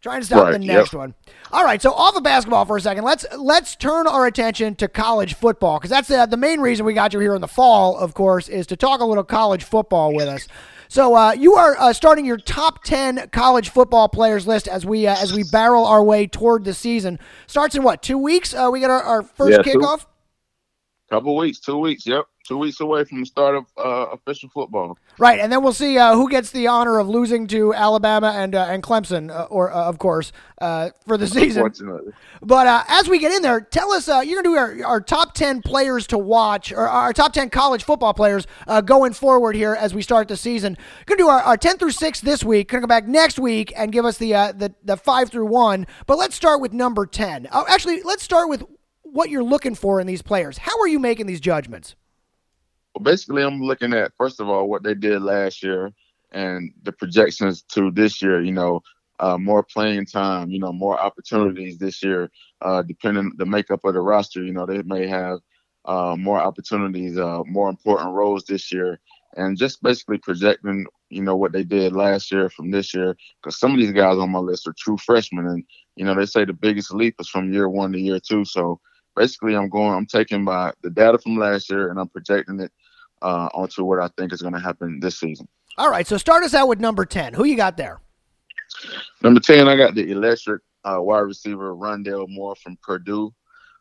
Trying to stop right, the next yep. one. All right, so off of basketball for a second, let's let's turn our attention to college football because that's the, the main reason we got you here in the fall. Of course, is to talk a little college football with us. So uh, you are uh, starting your top ten college football players list as we uh, as we barrel our way toward the season. Starts in what two weeks? Uh, we get our, our first yeah, kickoff. Couple weeks, two weeks. Yep, two weeks away from the start of uh, official football. Right, and then we'll see uh, who gets the honor of losing to Alabama and uh, and Clemson, uh, or uh, of course, uh, for the season. But as we get in there, tell us you're gonna do our, our, top ten players to watch, or our top ten college football players going forward here as we start the season. Gonna do our, our ten through six this week. Gonna come back next week and give us the the the five through one. But let's start with number ten. Oh, actually, let's start with what you're looking for in these players. How are you making these judgments? Well, basically, I'm looking at first of all what they did last year and the projections to this year. You know, uh, more playing time. You know, more opportunities this year. Uh, depending the makeup of the roster, you know, they may have uh, more opportunities, uh, more important roles this year, and just basically projecting. You know what they did last year from this year, because some of these guys on my list are true freshmen, and you know they say the biggest leap is from year one to year two. So basically I'm going, I'm taking my the data from last year and I'm projecting it uh, onto what I think is going to happen this season. All right, so start us out with number ten. Who you got there? Number ten, I got the electric uh, wide receiver Rondale Moore from Purdue.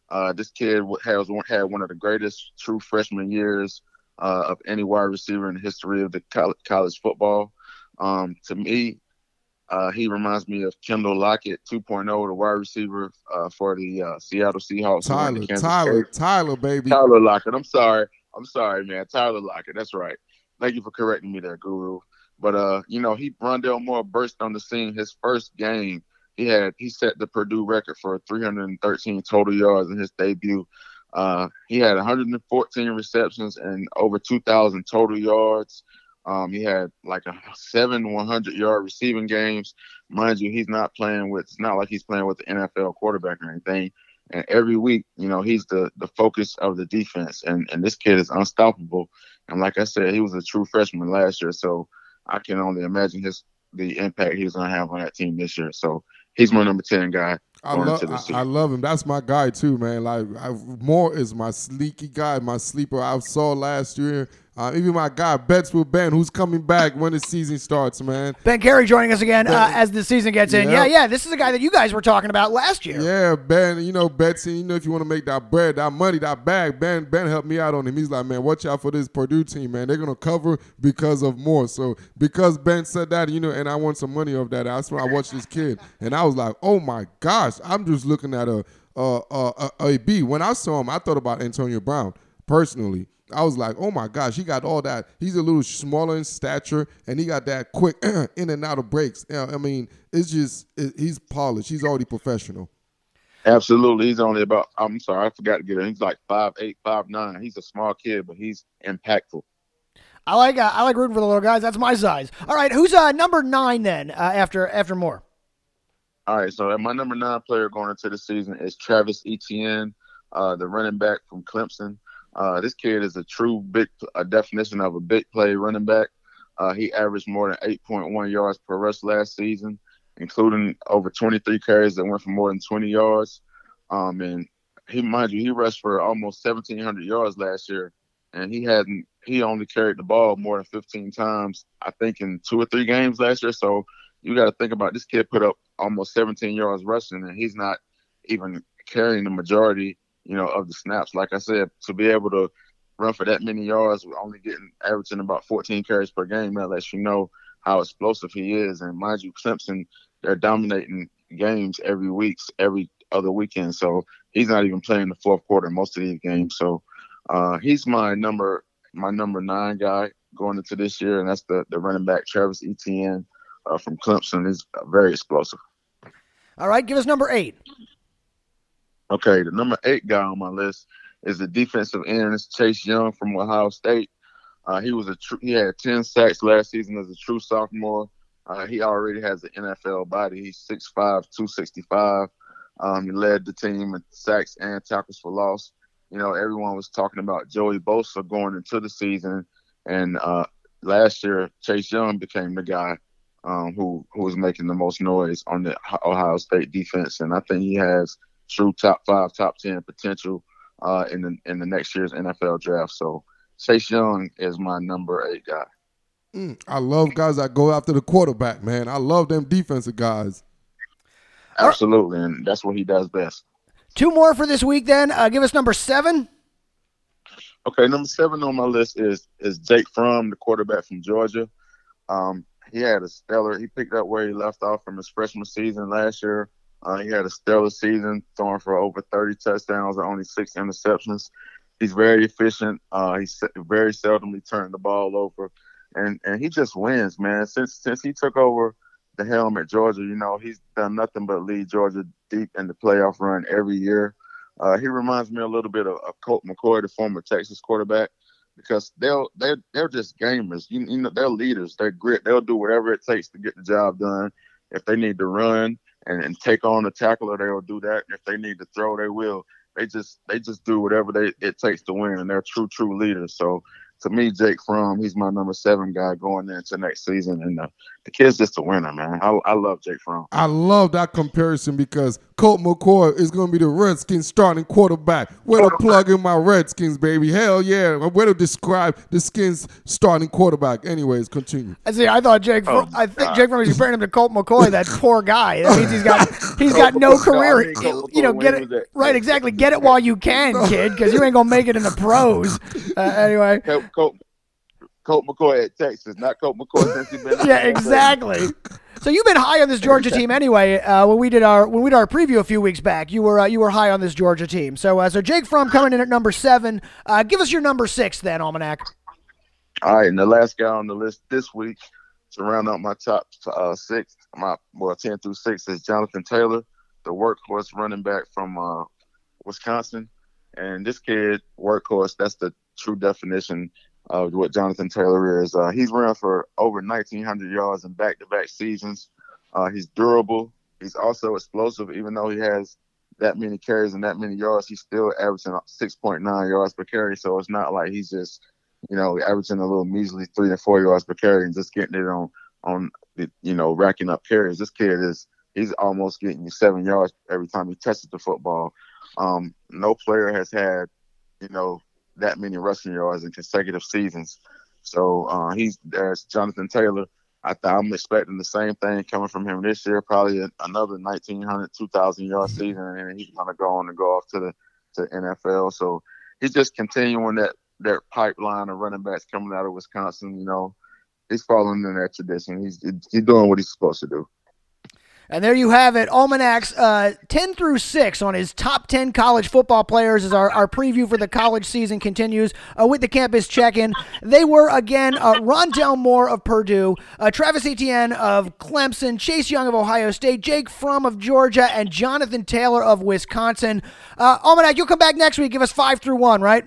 Uh, this kid has had one of the greatest true freshman years uh, of any wide receiver in the history of the college football. Um, to me, uh, he reminds me of Kendall Lockett 2.0, the wide receiver uh, for the uh, Seattle Seahawks. Tyler, Tyler, State. Tyler, baby. Tyler Lockett. I'm sorry. I'm sorry, man. Tyler Lockett. That's right. Thank you for correcting me there, Guru. But uh, you know, he Rondale Moore burst on the scene his first game. He had he set the Purdue record for 313 total yards in his debut. Uh, he had 114 receptions and over 2,000 total yards. Um, he had like a seven 100 yard receiving games. Mind you, he's not playing with. It's not like he's playing with the NFL quarterback or anything. And every week, you know, he's the the focus of the defense. And and this kid is unstoppable. And like I said, he was a true freshman last year, so I can only imagine his the impact he's gonna have on that team this year. So he's my number ten guy. I love I, I, love him. That's my guy too, man. Like I, Moore is my sleeky guy, my sleeper. I saw last year uh, even my guy Bets with Ben, who's coming back when the season starts, man. Ben Carey joining us again uh, as the season gets in. Yeah, yeah. This is a guy that you guys were talking about last year. Yeah, Ben. You know, Betsy. You know, if you want to make that bread, that money, that bag, Ben. Ben helped me out on him. He's like, man, watch out for this Purdue team, man. They're gonna cover because of more. So because Ben said that, you know, and I want some money off that. That's when I watched this kid, and I was like, oh my gosh, I'm just looking at a a, a, a B. When I saw him, I thought about Antonio Brown personally. I was like, oh my gosh, he got all that. He's a little smaller in stature, and he got that quick in and out of breaks. I mean, it's just it, he's polished. He's already professional. Absolutely, he's only about. I'm sorry, I forgot to get him. He's like five eight, five nine. He's a small kid, but he's impactful. I like uh, I like rooting for the little guys. That's my size. All right, who's uh, number nine then? Uh, after after Moore. All right, so my number nine player going into the season is Travis Etienne, uh, the running back from Clemson. Uh, this kid is a true big a definition of a big play running back. Uh, he averaged more than 8.1 yards per rush last season, including over 23 carries that went for more than 20 yards. Um, and he, mind you, he rushed for almost 1,700 yards last year and he hadn't. He only carried the ball more than 15 times, I think, in two or three games last year. So you got to think about this kid put up almost 17 yards rushing, and he's not even carrying the majority, you know, of the snaps. Like I said, to be able to run for that many yards, we're only getting averaging about 14 carries per game, that lets you know how explosive he is. And mind you, Clemson, they're dominating games every week, every other weekend. So he's not even playing the fourth quarter most of these games. So uh, he's my number my number nine guy going into this year, and that's the the running back Travis Etienne uh, from Clemson. is very explosive. All right, give us number eight. Okay, the number eight guy on my list is the defensive end. Chase Young from Ohio State. Uh, he was a tr- he had 10 sacks last season as a true sophomore. Uh, he already has an NFL body. He's 6'5", 265. Um, he led the team in sacks and tackles for loss. You know, everyone was talking about Joey Bosa going into the season, and uh, last year Chase Young became the guy um, who who was making the most noise on the Ohio State defense, and I think he has true top five, top ten potential uh, in the in the next year's NFL draft. So Chase Young is my number eight guy. Mm, I love guys that go after the quarterback, man. I love them defensive guys. Absolutely, and that's what he does best. Two more for this week, then. Uh, give us number seven. Okay, number seven on my list is is Jake Fromm, the quarterback from Georgia. Um, he had a stellar. He picked up where he left off from his freshman season last year. Uh, he had a stellar season, throwing for over 30 touchdowns and only six interceptions. He's very efficient. Uh, he's very seldomly turned the ball over, and and he just wins, man. Since since he took over the helm at Georgia, you know he's done nothing but lead Georgia deep in the playoff run every year. Uh, he reminds me a little bit of, of Colt McCoy, the former Texas quarterback because they'll they they're just gamers. You, you know, they're leaders. They're grit. They'll do whatever it takes to get the job done. If they need to run and, and take on the tackler, they'll do that. If they need to throw, they will. They just they just do whatever they it takes to win, and they're true true leaders. So to me, Jake Fromm, he's my number seven guy going into next season, and uh, the kid's just a winner, man. I, I love Jake Fromm. I love that comparison because Colt McCoy is going to be the Redskins starting quarterback. Way to plug in my Redskins, baby. Hell yeah. Way to describe the Skins starting quarterback. Anyways, continue. I see. I thought Jake. Oh, I think Jake Fromm is comparing him to Colt McCoy. That poor guy. That means he's got he's got no career. You know, get it right. Exactly. Get it while you can, kid, because you ain't gonna make it in the pros. Uh, anyway. Colt, Colt McCoy at Texas, not Colt McCoy since he's been. yeah, exactly. So you've been high on this Georgia team anyway. Uh, when we did our when we did our preview a few weeks back, you were uh, you were high on this Georgia team. So uh, so Jake Fromm coming in at number seven. Uh, give us your number six then, Almanac. All right, and the last guy on the list this week to round out my top uh, six, my well ten through six is Jonathan Taylor, the workhorse running back from uh, Wisconsin. And this kid, workhorse, that's the true definition of what Jonathan Taylor is. Uh, he's run for over 1,900 yards in back-to-back seasons. Uh, he's durable. He's also explosive, even though he has that many carries and that many yards. He's still averaging 6.9 yards per carry. So it's not like he's just, you know, averaging a little measly three to four yards per carry and just getting it on on the, you know, racking up carries. This kid is he's almost getting you seven yards every time he touches the football. Um, no player has had, you know, that many rushing yards in consecutive seasons. So uh, he's there's Jonathan Taylor. I th- I'm expecting the same thing coming from him this year. Probably another 1,900, 2,000 yard mm-hmm. season, and he's gonna go on and go off to the to NFL. So he's just continuing that that pipeline of running backs coming out of Wisconsin. You know, he's following in that tradition. He's he's doing what he's supposed to do. And there you have it. Almanac's uh, 10 through 6 on his top 10 college football players as our, our preview for the college season continues uh, with the campus check in. They were, again, uh, Rondale Moore of Purdue, uh, Travis Etienne of Clemson, Chase Young of Ohio State, Jake Fromm of Georgia, and Jonathan Taylor of Wisconsin. Uh, Almanac, you'll come back next week. Give us 5 through 1, right?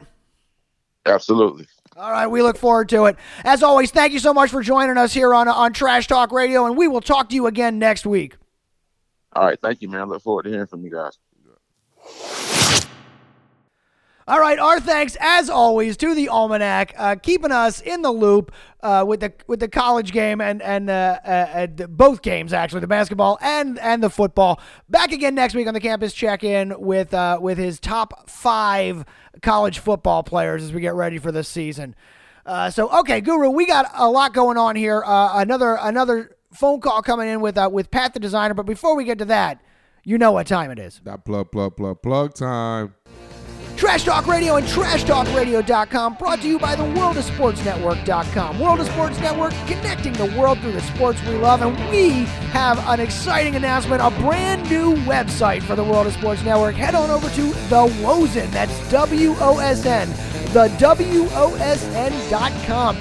Absolutely. All right, we look forward to it. As always, thank you so much for joining us here on, on Trash Talk Radio, and we will talk to you again next week. All right. Thank you, man. I look forward to hearing from you guys. All right, our thanks as always to the Almanac, uh, keeping us in the loop uh, with the with the college game and and uh, uh, both games actually, the basketball and and the football. Back again next week on the campus check in with uh, with his top five college football players as we get ready for this season. Uh, so okay, Guru, we got a lot going on here. another another phone call coming in with uh, with Pat the designer, but before we get to that, you know what time it is. That plug plug plug plug time. Trash Talk Radio and TrashTalkRadio.com, brought to you by the World of Sports Network.com. World of Sports Network, connecting the world through the sports we love. And we have an exciting announcement, a brand new website for the World of Sports Network. Head on over to The Wosen, that's W The WOSN.com.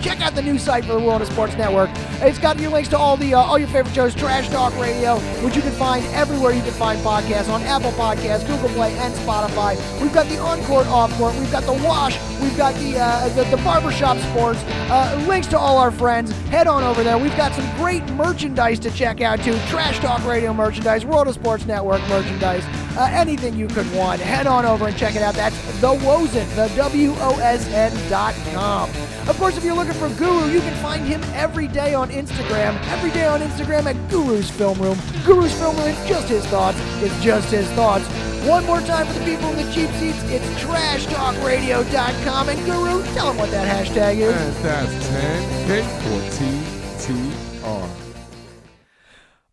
Check out the new site for the World of Sports Network. It's got your links to all the uh, all your favorite shows, Trash Talk Radio, which you can find everywhere you can find podcasts on Apple Podcasts, Google Play, and Spotify. We've got the on-court, off-court. We've got the wash. We've got the uh, the, the barbershop sports. Uh, links to all our friends. Head on over there. We've got some great merchandise to check out too. Trash Talk Radio merchandise, World of Sports Network merchandise, uh, anything you could want. Head on over and check it out. That's the Wosen, the W O OSN.com. Of course, if you're looking for Guru, you can find him every day on Instagram. Every day on Instagram at Guru's Film Room. Guru's Film Room is just his thoughts. It's just his thoughts. One more time for the people in the cheap seats, it's trashtalkradio.com. And Guru, tell them what that hashtag is. And that's 10K4TTR.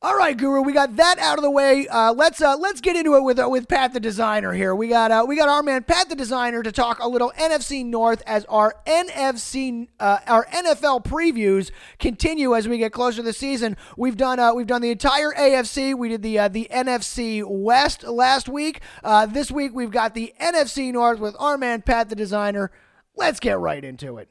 All right, Guru, we got that out of the way. Uh, let's uh, let's get into it with uh, with Pat the designer here. We got uh, we got our man Pat the designer to talk a little NFC North as our NFC uh, our NFL previews continue as we get closer to the season. We've done uh, we've done the entire AFC. We did the the NFC West last week. this week we've got the NFC North with our man Pat the designer. Let's get right into it.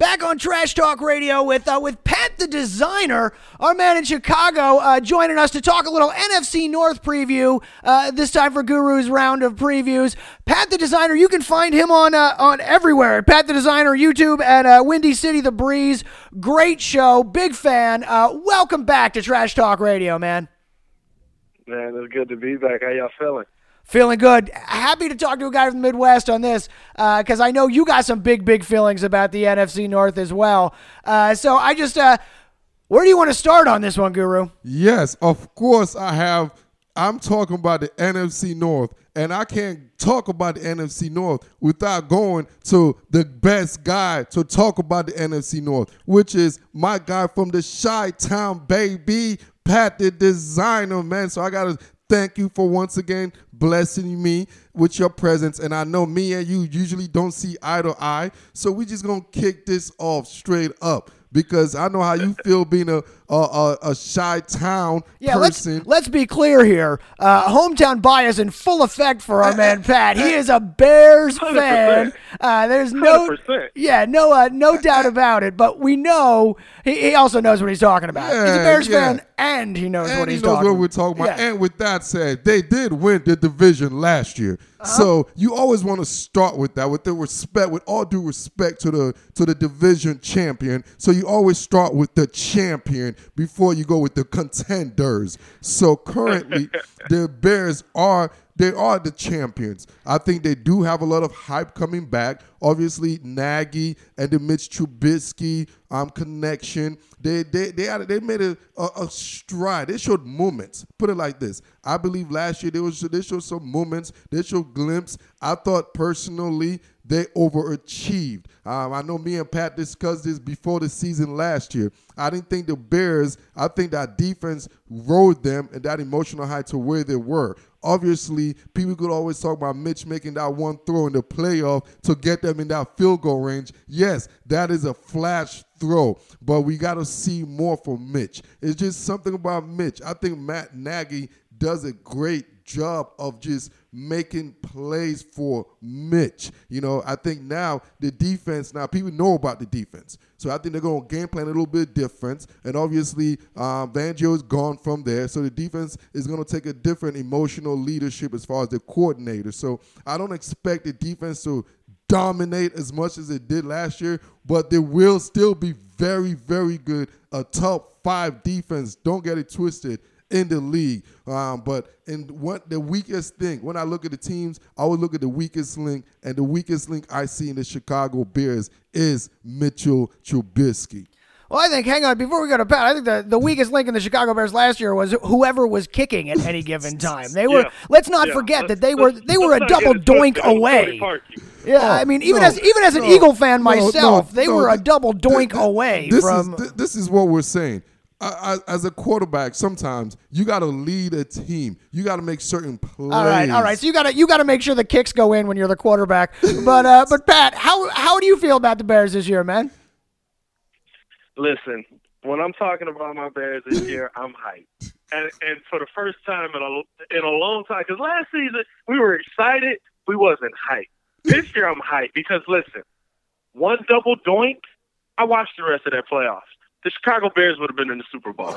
Back on Trash Talk Radio with uh, with Pat the designer, our man in Chicago, uh, joining us to talk a little NFC North preview. Uh, this time for Guru's round of previews. Pat the designer, you can find him on uh, on everywhere. Pat the designer, YouTube at uh, Windy City the Breeze. Great show, big fan. Uh, welcome back to Trash Talk Radio, man. Man, it's good to be back. How y'all feeling? Feeling good. Happy to talk to a guy from the Midwest on this because uh, I know you got some big, big feelings about the NFC North as well. Uh, so I just, uh, where do you want to start on this one, Guru? Yes, of course I have. I'm talking about the NFC North, and I can't talk about the NFC North without going to the best guy to talk about the NFC North, which is my guy from the Chi Town, baby, Pat the designer, man. So I got to thank you for once again blessing me with your presence. And I know me and you usually don't see eye to eye. So we just gonna kick this off straight up because I know how you feel being a a, a, a Chi-Town yeah, person. Let's, let's be clear here. Uh, hometown bias in full effect for our man Pat. He is a Bears 100%. fan. Uh, there's no 100%. yeah, no uh, no doubt about it. But we know he, he also knows what he's talking about. Yeah, he's a Bears yeah. fan and he knows and what he's he knows talking what we're talking about. Yeah. And with that said, they did win the division last year. Uh-huh. So you always want to start with that, with the respect, with all due respect to the to the division champion. So you always start with the champion before you go with the contenders. So currently, the Bears are they are the champions. I think they do have a lot of hype coming back. Obviously, Nagy and the Mitch Trubisky um, connection. They they they had, they made a, a, a, stride. They showed moments. Put it like this. I believe last year they was they showed some moments. They showed glimpse. I thought personally they overachieved. Um, I know me and Pat discussed this before the season last year. I didn't think the Bears, I think that defense rode them and that emotional high to where they were. Obviously, people could always talk about Mitch making that one throw in the playoff to get them in that field goal range. Yes, that is a flash throw, but we got to see more from Mitch. It's just something about Mitch. I think Matt Nagy does a great job of just making plays for Mitch. You know, I think now the defense, now people know about the defense. So I think they're going to game plan a little bit different. And obviously, um, Fangio is gone from there. So the defense is going to take a different emotional leadership as far as the coordinator. So I don't expect the defense to dominate as much as it did last year, but they will still be very, very good. A top five defense, don't get it twisted, in the league. Um, but in what the weakest thing, when I look at the teams, I would look at the weakest link, and the weakest link I see in the Chicago Bears is Mitchell Trubisky. Well, I think, hang on, before we go to Pat, I think the, the weakest link in the Chicago Bears last year was whoever was kicking at any given time. They were. Yeah. Let's not Yeah. forget Let's- that they were they were a double it doink It away. Yeah, Oh, I mean, even no, as even as an no, Eagle fan no, no, myself, they no, were a th- double th- doink th- away this from. Is, th- this is what we're saying. I, I, as a quarterback, sometimes you got to lead a team. You got to make certain plays. all right, all right. So you got to you got to make sure the kicks go in when you're the quarterback. But uh, but Pat, how how do you feel about the Bears this year, man? Listen, when I'm talking about my Bears this year, I'm hyped, and and for the first time in a in a long time. Because last season we were excited, we wasn't hyped. This year I'm hyped because listen, one double doink, I watched the rest of that playoffs. The Chicago Bears would have been in the Super Bowl.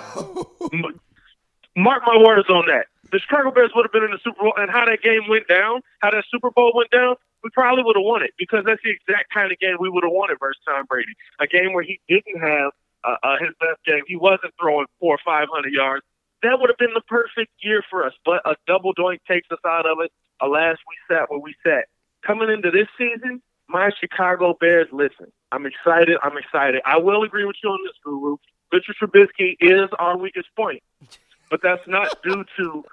Mark my words on that. The Chicago Bears would have been in the Super Bowl, and how that game went down, how that Super Bowl went down, we probably would have won it because that's the exact kind of game we would have won it versus Tom Brady. A game where he didn't have uh, uh, his best game. He wasn't throwing four or five hundred yards. That would have been the perfect year for us. But a double doink takes us out of it. Alas, we sat where we sat. Coming into this season, my Chicago Bears. Listen, I'm excited. I'm excited. I will agree with you on this, Guru. Mitchell Trubisky is our weakest point, but that's not due to.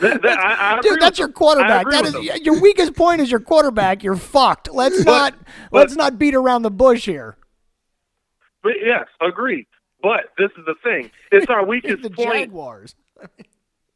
That, that, I, I Dude, that's your quarterback. That is your weakest point is your quarterback. You're fucked. Let's not but- let's not beat around the bush here. But yes, agreed. But this is the thing. It's our weakest the point. Jaguars.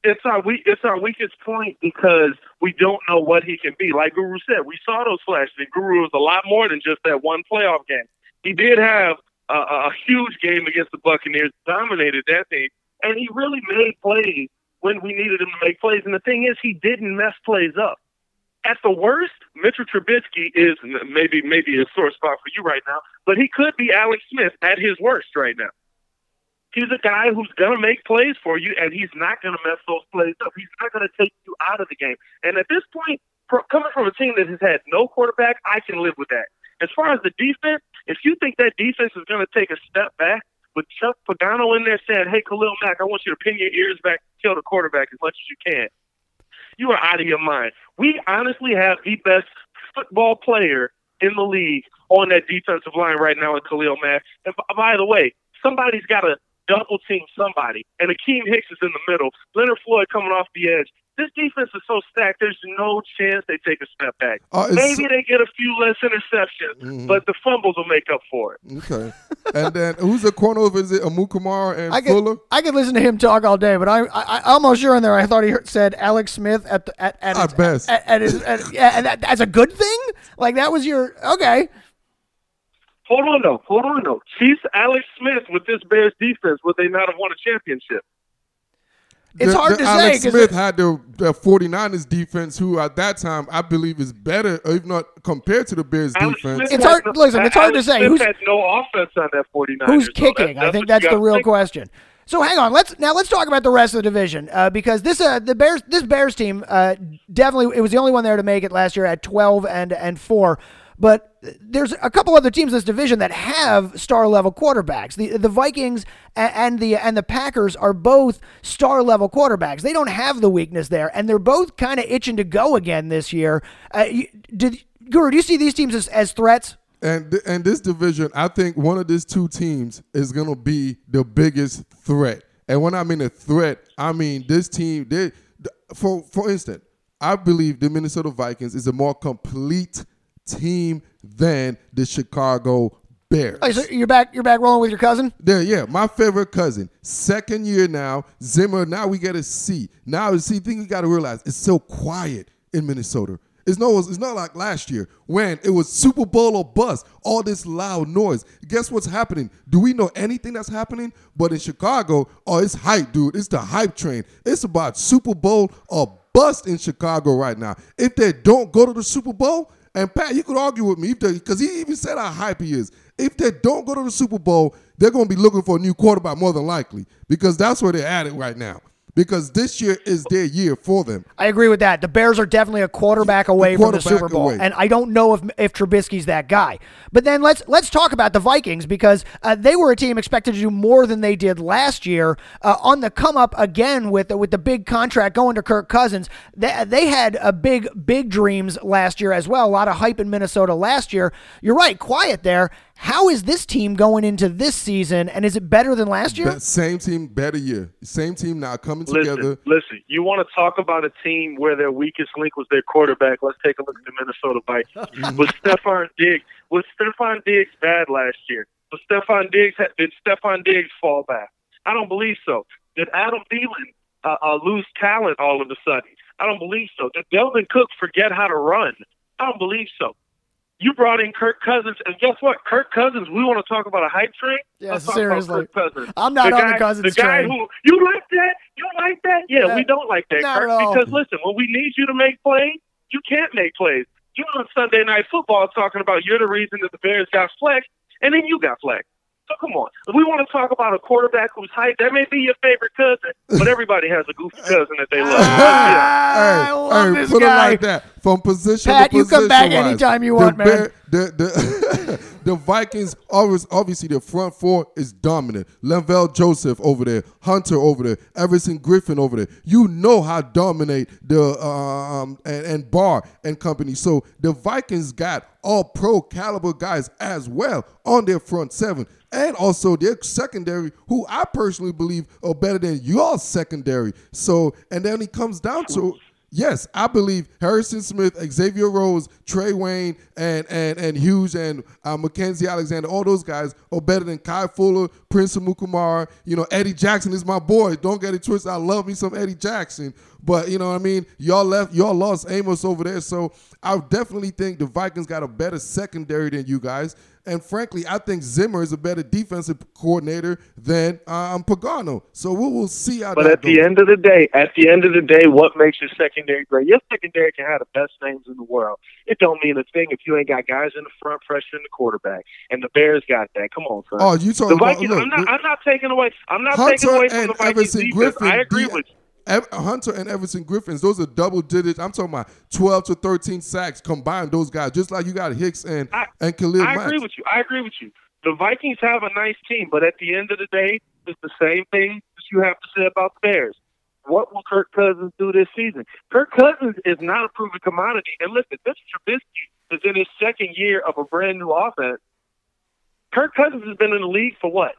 It's our weak. It's our weakest point because we don't know what he can be. Like Guru said, we saw those flashes. And Guru was a lot more than just that one playoff game. He did have a, a huge game against the Buccaneers, dominated that thing, and he really made plays when we needed him to make plays. And the thing is, he didn't mess plays up. At the worst, Mitchell Trubisky is maybe maybe a sore spot for you right now, but he could be Alex Smith at his worst right now. He's a guy who's going to make plays for you, and he's not going to mess those plays up. He's not going to take you out of the game. And at this point, coming from a team that has had no quarterback, I can live with that. As far as the defense, if you think that defense is going to take a step back with Chuck Pagano in there saying, hey, Khalil Mack, I want you to pin your ears back kill the quarterback as much as you can, you are out of your mind. We honestly have the best football player in the league on that defensive line right now with Khalil Mack. And by the way, somebody's got to double team somebody. And Akiem Hicks is in the middle. Leonard Floyd coming off the edge. This defense is so stacked, there's no chance they take a step back. Uh, Maybe they get a few less interceptions, Mhm. but the fumbles will make up for it. Okay. and then who's the corner over? Is it Amukamara and I could Fuller? I could listen to him talk all day, but I I, I almost sure in there I thought he heard, said Alex Smith at the, at at, At his, best. at, at his at, yeah, and that, that's a good thing. Like that was your okay. Hold on, though. Hold on, though. Chiefs Alex Smith with this Bears defense, would they not have won a championship? It's The- hard the to Alex say 'cause Smith it- had the, the 49ers defense, who at that time I believe is better, if not compared to the Bears Alex defense. Smith It's had hard- listen, it's hard to say. Smith Who's- had no offense on that 49ers. Who's kicking? that- I think that's the real think. question. So hang on, let's now let's talk about the rest of the division uh, because this uh, the Bears this Bears team uh, definitely it was the only one there to make it last year at twelve and and four. But there's a couple other teams in this division that have star level quarterbacks. The the Vikings and the and the Packers are both star level quarterbacks. They don't have the weakness there, and they're both kind of itching to go again this year. Uh, did Guru? Do you see these teams as, as threats? And th- and this division, I think one of these two teams is gonna be the biggest threat. And when I mean a threat, I mean this team. They, th- for for instance, I believe the Minnesota Vikings is a more complete team than the Chicago Bears. Oh, so you're back. You're back rolling with your cousin. There, yeah, my favorite cousin. Second year now, Zimmer. Now we get see. Now, see, thing you got to realize, it's so quiet in Minnesota. It's no, it's not like last year when it was Super Bowl or bust. All this loud noise. Guess what's happening? Do we know anything that's happening? But in Chicago, oh, it's hype, dude. It's the hype train. It's about Super Bowl or bust in Chicago right now. If they don't go to the Super Bowl, and Pat, you could argue with me because he even said how hype he is. If they don't go to the Super Bowl, they're going to be looking for a new quarterback more than likely because that's where they're at it right now. Because this year is their year for them. I agree with that. The Bears are definitely a quarterback away from the Super Bowl, away. and I don't know if if Trubisky's that guy. But then let's let's talk about the Vikings because uh, they were a team expected to do more than they did last year uh, on the come up again with with the big contract going to Kirk Cousins. They, they had a big big dreams last year as well. A lot of hype in Minnesota last year. You're right, quiet there. How is this team going into this season, and is it better than last year? Be- same team, better year. Same team now coming Listen, together. listen. You want to talk about a team where their weakest link was their quarterback? Let's take a look at the Minnesota Vikings. was Stefon Diggs was Stefon Diggs bad last year? Was Stefon Diggs did Stefon Diggs fall back? I don't believe so. Did Adam Thielen uh, uh, lose talent all of a sudden? I don't believe so. Did Dalvin Cook forget how to run? I don't believe so. You brought in Kirk Cousins, and guess what? Kirk Cousins. We want to talk about a hype train. Yeah, Let's talk seriously. About Kirk Cousins. I'm not the on guy, the Cousins The guy train. who you like that? You like that? Yeah, Yeah. we don't like that, Not Kirk. at all. Because listen, when we need you to make plays, you can't make plays. You on Sunday Night Football talking about you're the reason that the Bears got flexed, and then you got flexed. So come on. If we want to talk about a quarterback who's hyped, that may be your favorite cousin, but everybody has a goofy cousin that they love. Yeah. Ah, hey, I love hey, this put guy. it like that. From position Pat, to you come back position-wise, anytime you the want, man. The the, the Vikings always obviously the front four is dominant. Linval Joseph over there, Hunter over there, Everson Griffen over there. You know how dominate the um and, and Barr and company. So the Vikings got all pro caliber guys as well on their front seven. And also their secondary, who I personally believe are better than your secondary. So, and then it comes down to Yes, I believe Harrison Smith, Xavier Rhodes, Trey Wayne, and and and Hughes and uh, Mackensie Alexander, all those guys are better than Kai Fuller, Prince Mukumar. You know, Eddie Jackson is my boy. Don't get it twisted. I love me some Eddie Jackson, but you know what I mean. Y'all left, y'all lost Amos over there, so I definitely think the Vikings got a better secondary than you guys. And frankly, I think Zimmer is a better defensive coordinator than um, Pagano. So we will see how But at the end of the day, at the end of the day, what makes your secondary great? Your secondary can have the best names in the world. It don't mean a thing if you ain't got guys in the front, pressure in the quarterback. And the Bears got that. Come on, son. Oh, you talking the about look, I'm not. I'm not taking away. I'm not Hunter taking away from the Vikings. Griffen. I agree with you. Hunter and Everson Griffens, those are double digits. I'm talking about 12 to 13 sacks combined. Those guys, just like you got Hicks and I- and Khalil I Mack. agree with you. I agree with you. The Vikings have a nice team, but at the end of the day, it's the same thing that you have to say about the Bears. What will Kirk Cousins do this season? Kirk Cousins is not a proven commodity. And listen, this Trubisky is in his second year of a brand new offense. Kirk Cousins has been in the league for what,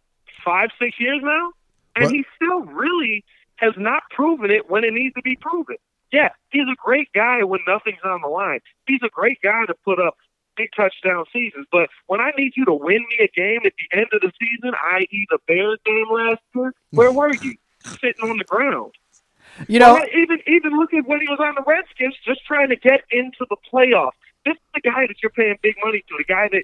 five, six years now? And What? he still really has not proven it when it needs to be proven. Yeah, he's a great guy when nothing's on the line. He's a great guy to put up big touchdown seasons. But when I need you to win me a game at the end of the season, i.e. the Bears game last year, where were you? Sitting on the ground. You know, Well, even even look at when he was on the Redskins, just trying to get into the playoffs. This is the guy that you're paying big money to, the guy that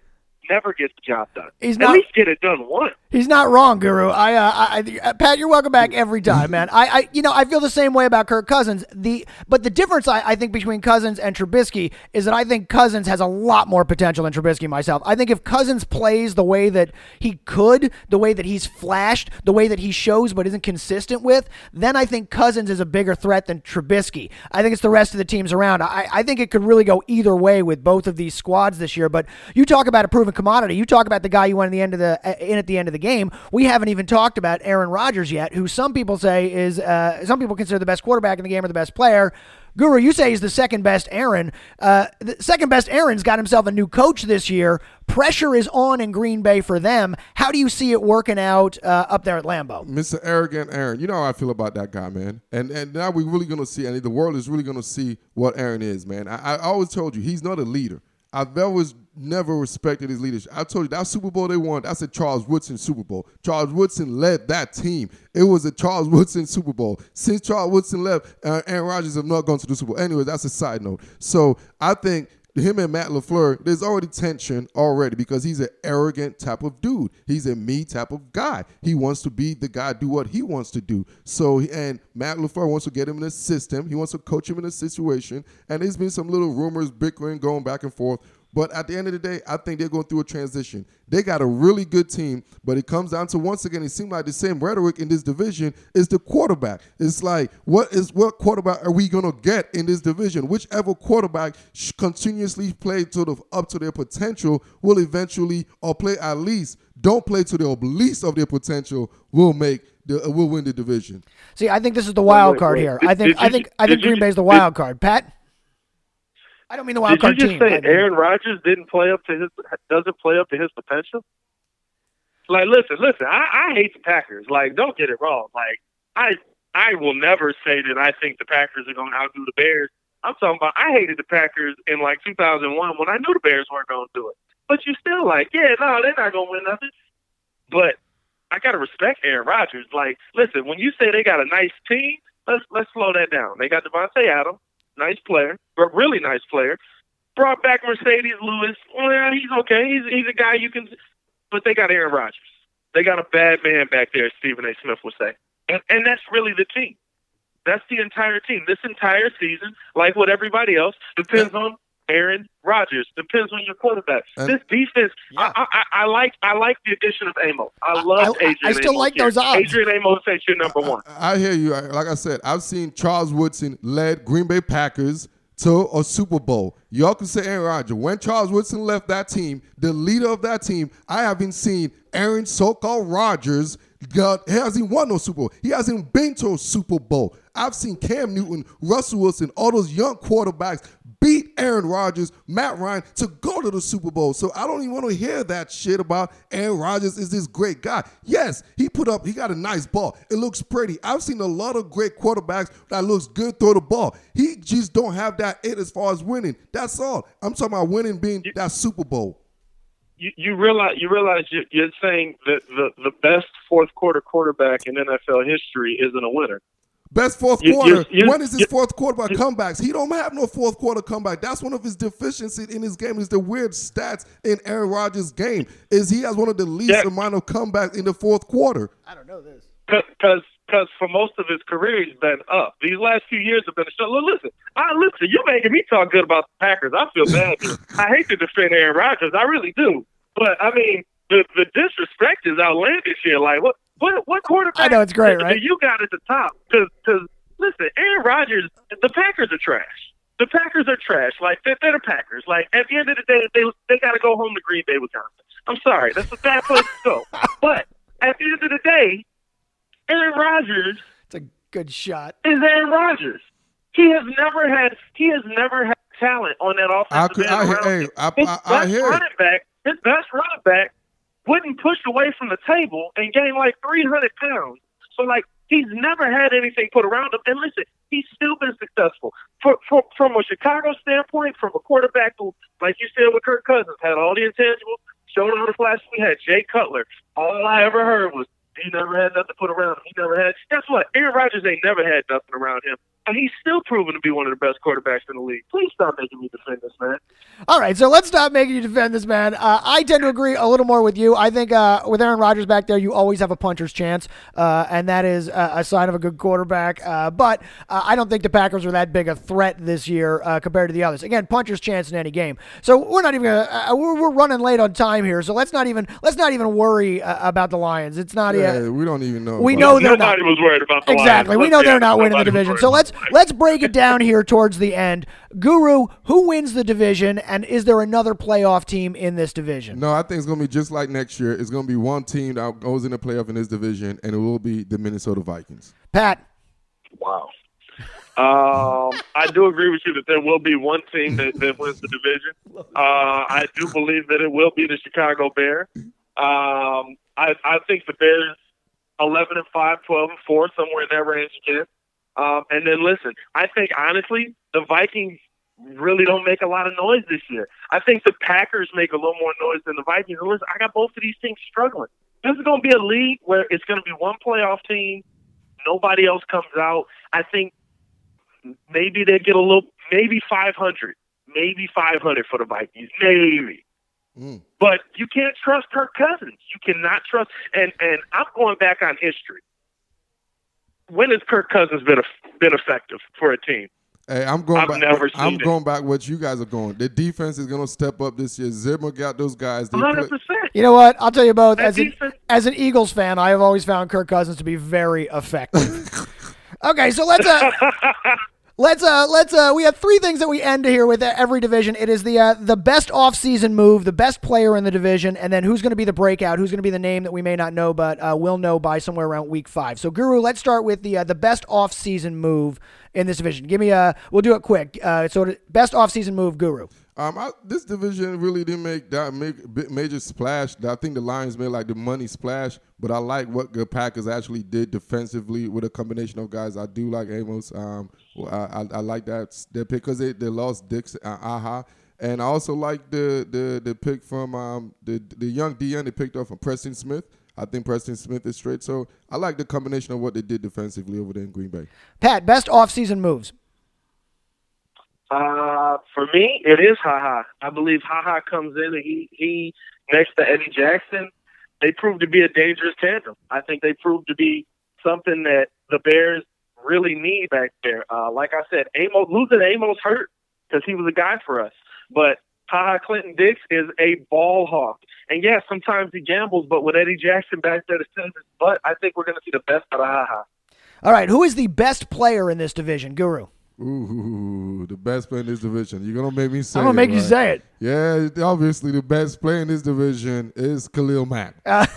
never gets the job done. He's At not- least get it done once. He's not wrong, Guru. I, uh, I, I, Pat, you're welcome back every time, man. I, I, you know, I feel the same way about Kirk Cousins. The, but the difference I, I think between Cousins and Trubisky is that I think Cousins has a lot more potential than Trubisky. Myself, I think if Cousins plays the way that he could, the way that he's flashed, the way that he shows but isn't consistent with, then I think Cousins is a bigger threat than Trubisky. I think it's the rest of the teams around. I, I think it could really go either way with both of these squads this year. But you talk about a proven commodity. You talk about the guy you went in the end of the in at the end of the game. We haven't even talked about Aaron Rodgers yet, who some people say is uh, some people consider the best quarterback in the game or the best player. Guru, you say he's the second best Aaron. Uh, the second best Aaron's got himself a new coach this year. Pressure is on in Green Bay for them. How do you see it working out uh, up there at Lambeau? Mr. Arrogant Aaron. You know how I feel about that guy, man. And and now we're really gonna see, and the world is really gonna see what Aaron is, man. I, I always told you he's not a leader. I've always never respected his leadership. I told you that Super Bowl they won, that's a Charles Woodson Super Bowl. Charles Woodson led that team. It was a Charles Woodson Super Bowl. Since Charles Woodson left, uh, Aaron Rodgers have not gone to the Super Bowl. Anyway, that's a side note. So I think him and Matt LaFleur, there's already tension already because he's an arrogant type of dude. He's a me type of guy. He wants to be the guy, do what he wants to do. So, and Matt LaFleur wants to get him in a system. He wants to coach him in a situation. And there's been some little rumors, bickering, going back and forth. But at the end of the day, I think they're going through a transition. They got a really good team, but it comes down to once again, it seems like the same rhetoric in this division is the quarterback. It's like, what is what quarterback are we gonna get in this division? Whichever quarterback continuously play to the up to their potential will eventually, or play at least, don't play to the least of their potential, will make the, uh, will win the division. See, I think this is the wild wait, card wait. here. Did- I think did I you- think I think did you Green Bay's the just- wild card. Pat, I don't mean the wild Did you just team. say Aaron Rodgers didn't play up to his doesn't play up to his potential? Like, listen, listen. I, I hate the Packers. Like, don't get it wrong. Like, I I will never say that I think the Packers are going to outdo the Bears. I'm talking about I hated the Packers in like 2001 when I knew the Bears weren't going to do it. But you still like, yeah, no, they're not going to win nothing. But I got to respect Aaron Rodgers. Like, listen, when you say they got a nice team, let's let's slow that down. They got Devontae Adams, nice player, but really nice player. Brought back Marcedes Lewis. Well, he's okay. He's he's a guy you can. But they got Aaron Rodgers. They got a bad man back there, Stephen A. Smith would say, and and that's really the team. That's the entire team. This entire season, like what everybody else, depends on Aaron Rodgers. Depends on your quarterback. And- this defense, Yeah. I, I, I like I like the addition of Amos. I love I- Adrian. I still Amos like here. those odds. Adrian Amos ain't your number one. I, I hear you. Like I said, I've seen Charles Woodson led Green Bay Packers to a Super Bowl. Y'all can say Aaron Rodgers. When Charles Woodson left that team, the leader of that team, I haven't seen Aaron so-called Rodgers got, he hasn't won no Super Bowl. He hasn't been to a Super Bowl. I've seen Cam Newton, Russell Wilson, all those young quarterbacks beat Aaron Rodgers, Matt Ryan to go to the Super Bowl. So I don't even want to hear that shit about Aaron Rodgers is this great guy. Yes, he put up, he got a nice ball. It looks pretty. I've seen a lot of great quarterbacks that looks good throw the ball. He just don't have that it as far as winning. That's all. I'm talking about winning being that Super Bowl. You, you realize you realize you- you're saying that the the best fourth quarter quarterback in NFL history isn't a winner. Best fourth You- quarter. you- you- when is his you- fourth quarter by comebacks? He don't have no fourth quarter comeback. That's one of his deficiencies in his game. Is the weird stats in Aaron Rodgers' game is he has one of the least Yeah. amount of comebacks in the fourth quarter. I don't know this. Because because for most of his career he's been up. These last few years have been a show. Listen, I listen. You're making me talk good about the Packers. I feel bad. I hate to defend Aaron Rodgers. I really do. But I mean, the the disrespect is outlandish here. Like what what what quarterback? I know, it's great, right? You got at the top because because listen, Aaron Rodgers. The Packers are trash. The Packers are trash. Like they're, they're the Packers. Like at the end of the day, they they got to go home to Green Bay, Wisconsin. I'm sorry, that's a bad place to go. But at the end of the day, Aaron Rodgers It's a good shot. is Aaron Rodgers. He has never had he has never had talent on that I offensive could, end I, around hey, him. I, His I, I best hear it. running back, his best running back, wouldn't push away from the table and gain like 300 pounds. So like he's never had anything put around him. And listen, he's still been successful. For, for, from a Chicago standpoint, from a quarterback who, like you said with Kirk Cousins, had all the intangibles, showed all the flashes. We had Jay Cutler. All I ever heard was he never had nothing put around him. He never had. Guess what? Aaron Rodgers ain't never had nothing around him. And he's still proven to be one of the best quarterbacks in the league. Please stop making me defend this man. All right, so let's stop making you defend this man. Uh, I tend to agree a little more with you. I think uh, with Aaron Rodgers back there, you always have a puncher's chance, uh, and that is uh, a sign of a good quarterback. Uh, but uh, I don't think the Packers are that big a threat this year uh, compared to the others. Again, puncher's chance in any game. So we're not even gonna, uh, we're, we're running late on time here. So let's not even let's not even worry uh, about the Lions. It's not Yeah, yet. we don't even know. We know it. they're not. Nobody was worried about the Exactly. Lions. We know Let's they're not winning the division. So let's the Lions. let's break it down here towards the end. Guru, who wins the division, and is there another playoff team in this division? No, I think it's gonna be just like next year. It's gonna be one team that goes in the playoff in this division, and it will be the Minnesota Vikings. Pat. Wow. Um, I do agree with you that there will be one team that, that wins the division. Uh, I do believe that it will be the Chicago Bears. Um, I, I think the Bears 11 and 5, 12 and 4, somewhere in that range again. Um, and then listen, I think honestly, the Vikings really don't make a lot of noise this year. I think the Packers make a little more noise than the Vikings. And listen, I got both of these teams struggling. This is going to be a league where it's going to be one playoff team. Nobody else comes out. I think maybe they get a little, maybe 500, maybe 500 for the Vikings, maybe. Mm. But you can't trust Kirk Cousins. You cannot trust. And and I'm going back on history. When has Kirk Cousins been been effective for a team? Hey, I'm going I've back. never I'm it. going back. What you guys are going. The defense is going to step up this year. Zimmer got those guys. Hundred percent. You know what? I'll tell you both. That As an, defense- as an Eagles fan, I have always found Kirk Cousins to be very effective. okay, so let's uh, let's uh, let's uh, we have three things that we end here with uh, every division. It is the uh, the best offseason move, the best player in the division, and then who's going to be the breakout, who's going to be the name that we may not know, but uh, we'll know by somewhere around week five. So, Guru, let's start with the uh, the best offseason move in this division. Give me a. We'll do it quick. Uh, so, best offseason move, Guru. Um, I, this division really didn't make that make major splash. I think the Lions made like the money splash, but I like what the Packers actually did defensively with a combination of guys. I do like Amos. Um, I, I, I like that their pick because they, they lost Dix, uh, Aha, and I also like the the the pick from um the the young DN they picked up from Preston Smith. I think Preston Smith is straight. So I like the combination of what they did defensively over there in Green Bay. Pat, best offseason moves. Uh, for me, it is Ha Ha. I believe Ha Ha comes in and he, he next to Eddie Jackson, they proved to be a dangerous tandem. I think they proved to be something that the Bears really need back there. Uh, like I said, Amos losing Amos hurt because he was a guy for us. But Ha Ha Clinton Dix is a ball hawk. And yeah, sometimes he gambles, but with Eddie Jackson back there to send his butt, I think we're going to see the best out of Ha Ha. All right, who is the best player in this division, Guru? Ooh, the best player in this division. You're gonna make me say. I'm gonna it, make you right? say it. Yeah, obviously the best player in this division is Khalil Mack.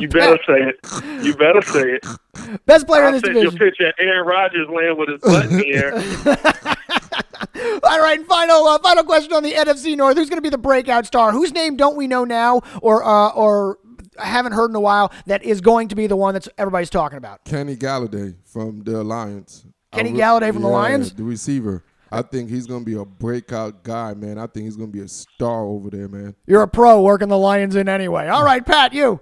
You better say it. You better say it. Best player in I'll this send you a division. picture Aaron Rodgers laying with his butt in the air. All right, and final uh, final question on the NFC North. Who's going to be the breakout star? Whose name don't we know now, or uh, or haven't heard in a while that is going to be the one that's everybody's talking about? Kenny Golladay from the Lions. Kenny re- Golladay from the Lions? the receiver. I think he's gonna be a breakout guy, man. I think he's gonna be a star over there, man. You're a pro working the Lions in anyway. All right, Pat, you.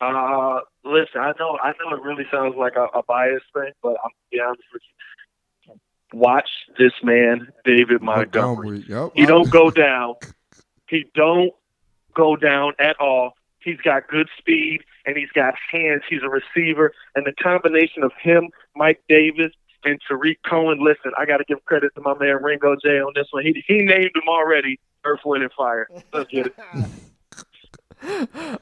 Uh, listen, I know, I know, it really sounds like a, a bias thing, but I'm gonna be honest with you. Watch this man, David Montgomery. Yep. He don't go down. He don't go down at all. He's got good speed and he's got hands. He's a receiver, and the combination of him, Mike Davis, and Tarik Cohen. Listen, I got to give credit to my man Ringo J on this one. He he named him already. Earth, Wind, and Fire. Let's get it.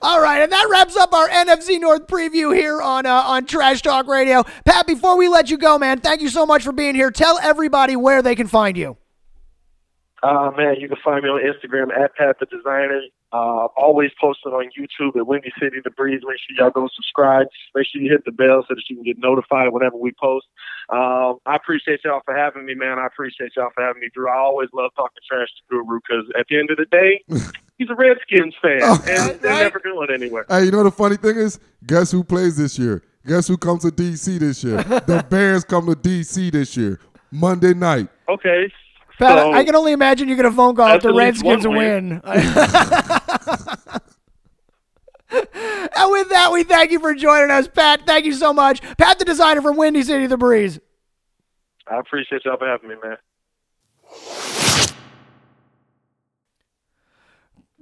All right, and that wraps up our NFC North preview here on uh, on Trash Talk Radio. Pat, before we let you go, man, thank you so much for being here. Tell everybody where they can find you. Uh, man, you can find me on Instagram at Pat the Designer. Uh, always posting on YouTube at Windy City The Breeze. Make sure y'all go subscribe. Make sure you hit the bell so that you can get notified whenever we post. Um, I appreciate y'all for having me, man. I appreciate y'all for having me, Drew. I always love talking trash to Guru because at the end of the day, he's a Redskins fan, oh, and they're right. never going anywhere. Hey, you know the funny thing is, guess who plays this year? Guess who comes to DC this year? the Bears come to DC this year, Monday night. Okay. Pat, so, I can only imagine you get a phone call if the Redskins win. win. and with that, we thank you for joining us, Pat. Thank you so much. Pat, the designer from Windy City The Breeze. I appreciate y'all for having me, man.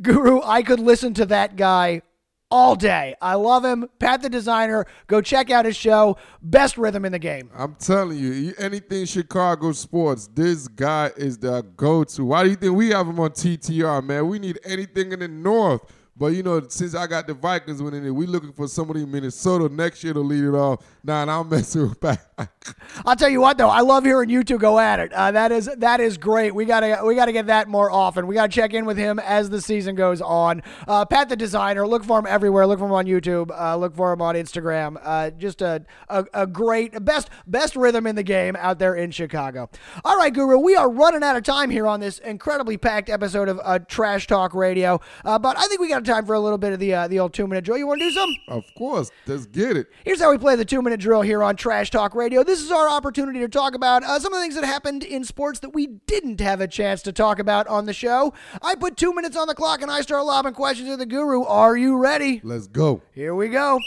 Guru, I could listen to that guy all day. I love him. Pat the designer. Go check out his show. Best rhythm in the game. I'm telling you, anything Chicago sports, this guy is the go-to. Why do you think we have him on TTR, man? We need anything in the North. But you know, since I got the Vikings winning it, we looking for somebody in Minnesota next year to lead it off. Nah, and I'm messing with Pat. I'll tell you what though, I love hearing you two go at it. Uh, that is that is great. We gotta we gotta get that more often. We gotta check in with him as the season goes on. Uh, Pat the designer, look for him everywhere. Look for him on YouTube. Uh, look for him on Instagram. Uh, just a, a a great best best rhythm in the game out there in Chicago. All right, Guru, we are running out of time here on this incredibly packed episode of uh, Trash Talk Radio. Uh, but I think we got time for a little bit of the uh, the old two minute drill. You want to do some? of course, let's get it. Here's how we play the two minute drill here on Trash Talk Radio. This is our opportunity to talk about uh, some of the things that happened in sports that we didn't have a chance to talk about on the show. I put two minutes on the clock and I start lobbing questions at the guru. Are you ready? Let's go. Here we go.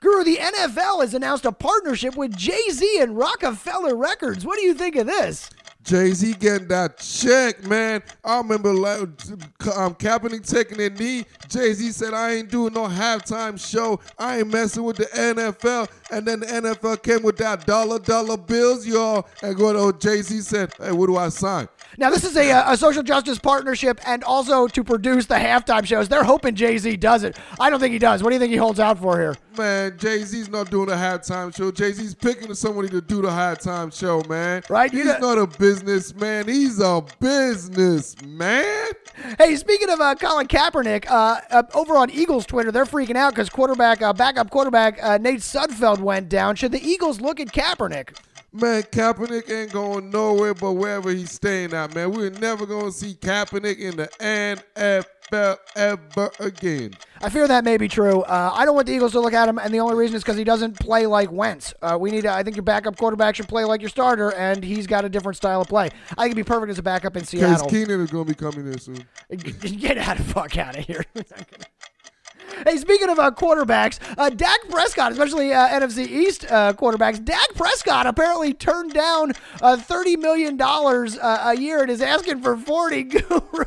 Guru, the NFL has announced a partnership with Jay Z and Roc-A-Fella Records. What do you think of this? Jay Z getting that check, man. I remember like, um, Kaepernick taking a knee. Jay Z said, I ain't doing no halftime show. I ain't messing with the NFL. And then the NFL came with that dollar, dollar bills, y'all. And go to Jay Z said, Hey, what do I sign? Now, this is a, uh, a social justice partnership and also to produce the halftime shows. They're hoping Jay Z does it. I don't think he does. What do you think he holds out for here? Man, Jay Z's not doing a halftime show. Jay Z's picking somebody to do the halftime show, man. Right? He's not a businessman. He's a business man. Hey, speaking of uh, Colin Kaepernick, uh, uh, over on Eagles Twitter, they're freaking out because quarterback, uh, backup quarterback uh, Nate Sudfeld went down. Should the Eagles look at Kaepernick? Man, Kaepernick ain't going nowhere but wherever he's staying at, man. We're never going to see Kaepernick in the NFL ever again. I fear that may be true. Uh, I don't want the Eagles to look at him, and the only reason is because he doesn't play like Wentz. Uh, we need. To, I think your backup quarterback should play like your starter, and he's got a different style of play. I think he'd be perfect as a backup in Seattle. Case Keenum is going to be coming in soon. Get out of fuck out of here. Hey, speaking of uh, quarterbacks, uh, Dak Prescott, especially uh, NFC East uh, quarterbacks, Dak Prescott apparently turned down uh, $30 million uh, a year and is asking for 40 Guru.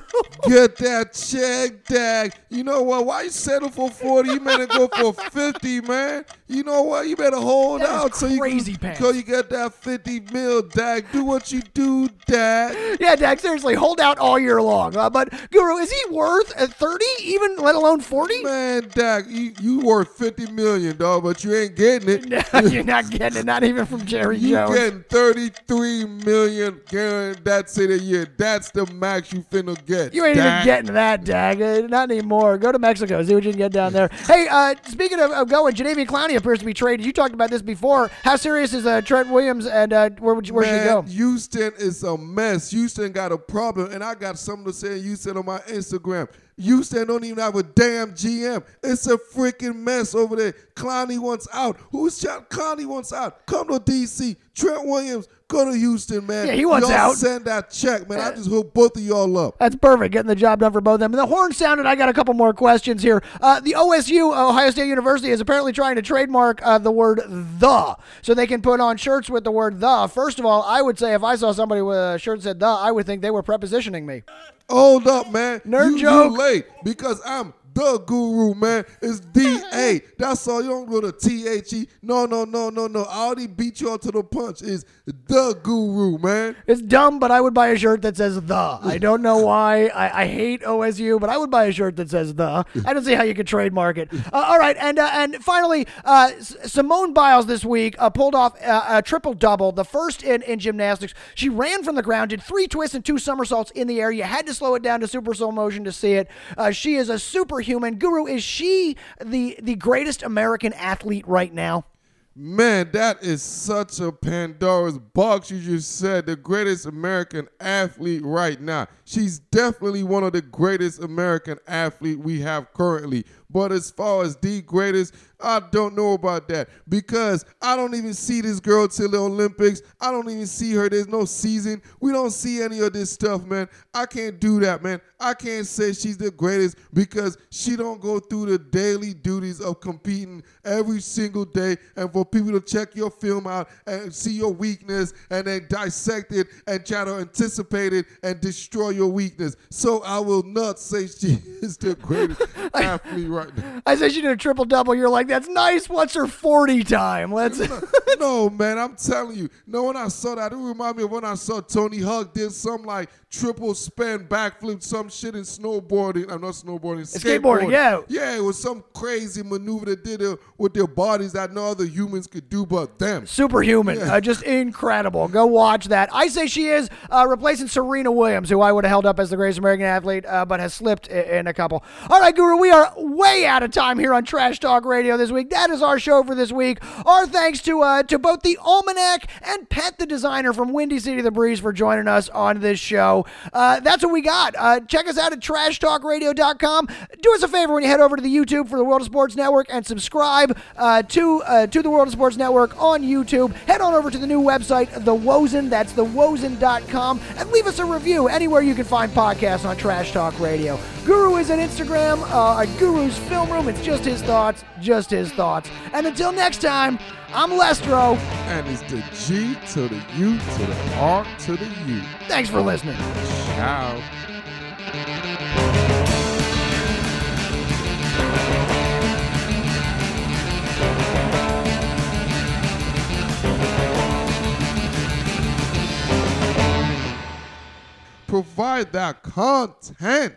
Get that check, Dak. You know what? Why you settle for 40? You better go for 50, man. You know what? You better hold That out so you crazy can, pants. you get that 50 mil, Dak. Do what you do, Dak. yeah, Dak, seriously, hold out all year long. Uh, but, Guru, is he worth uh, 30, even let alone 40? Man, Dak, you, you worth 50 million, dog, but you ain't getting it. No, you're not getting it, not even from Jerry You Jones. getting 33 million guaranteed that's it a year. That's the max you finna get. You ain't Dak. even getting that, Dag. Uh, not anymore. Go to Mexico. See what you can get down there. Hey, uh, speaking of, of going, Jadeveon Clowney appears to be traded. You talked about this before. How serious is uh, Trent Williams, and uh, where would you, where should he go? Houston is a mess. Houston got a problem, and I got something to say. in Houston on my Instagram. Houston don't even have a damn GM. It's a freaking mess over there. Clowney wants out. Who's shot? Clowney wants out. Come to DC. Trent Williams, go to Houston, man. Yeah, he wants y'all out. Send that check, man. I just hook both of y'all up. That's perfect. Getting the job done for both of them. And the horn sounded. I got a couple more questions here. Uh, the OSU, Ohio State University, is apparently trying to trademark uh, the word the so they can put on shirts with the word the. First of all, I would say if I saw somebody with a shirt that said the, I would think they were prepositioning me. Hold up, man. Nerd you, joke. You late because I'm the guru, man. It's D A. That's all. You don't go to T H E. No, no, no, no, no. I already beat you all to the punch. Is the guru, man. It's dumb, but I would buy a shirt that says the. I don't know why. I, I hate OSU, but I would buy a shirt that says the. I don't see how you could trademark it. Uh, all right, and uh, and finally, uh, Simone Biles this week uh, pulled off uh, a triple double, the first in, in gymnastics. She ran from the ground, did three twists and two somersaults in the air. You had to slow it down to super slow motion to see it. Uh, she is a superhuman. Guru, is she the the greatest American athlete right now? Man, that is such a Pandora's box. You just said the greatest American athlete right now. She's definitely one of the greatest American athlete we have currently. But as far as the greatest, I don't know about that because I don't even see this girl till the Olympics. I don't even see her. There's no season. We don't see any of this stuff, man. I can't do that, man. I can't say she's the greatest because she don't go through the daily duties of competing every single day and for people to check your film out and see your weakness and then dissect it and try to anticipate it and destroy your weakness. So I will not say she is the greatest athlete right now. I said she did a triple double. You're like, that's nice. What's her 40 time? Let's. no, man, I'm telling you. No, when I saw that, it reminded me of when I saw Tony Hawk did some like triple spin backflip, some shit in snowboarding. I'm not snowboarding, Skateboarding, yeah. Yeah, it was some crazy maneuver that did it with their bodies that no other humans could do but them. Superhuman, uh, just incredible. Go watch that. I say she is uh, replacing Serena Williams, who I would have held up as the greatest American athlete, uh, but has slipped in a couple. All right, Guru, we are way out of time here on Trash Talk Radio this week. That is our show for this week. Our thanks to uh, to both the Almanac and Pat the designer from Windy City the Breeze for joining us on this show. Uh, that's what we got. Uh, check us out at trashtalkradio.com. Do us a favor when you head over to the YouTube for the World of Sports Network and subscribe uh, to uh, to the World of Sports Network on YouTube. Head on over to the new website, The Wozen. That's thewozen.com. And leave us a review anywhere you can find podcasts on Trash Talk Radio. Guru is on Instagram, uh, at Guru's Film Room. It's just his thoughts, just his thoughts. And until next time, I'm Lestro. And it's the G to the U to the R to the U. Thanks for listening. Ciao. Provide that content.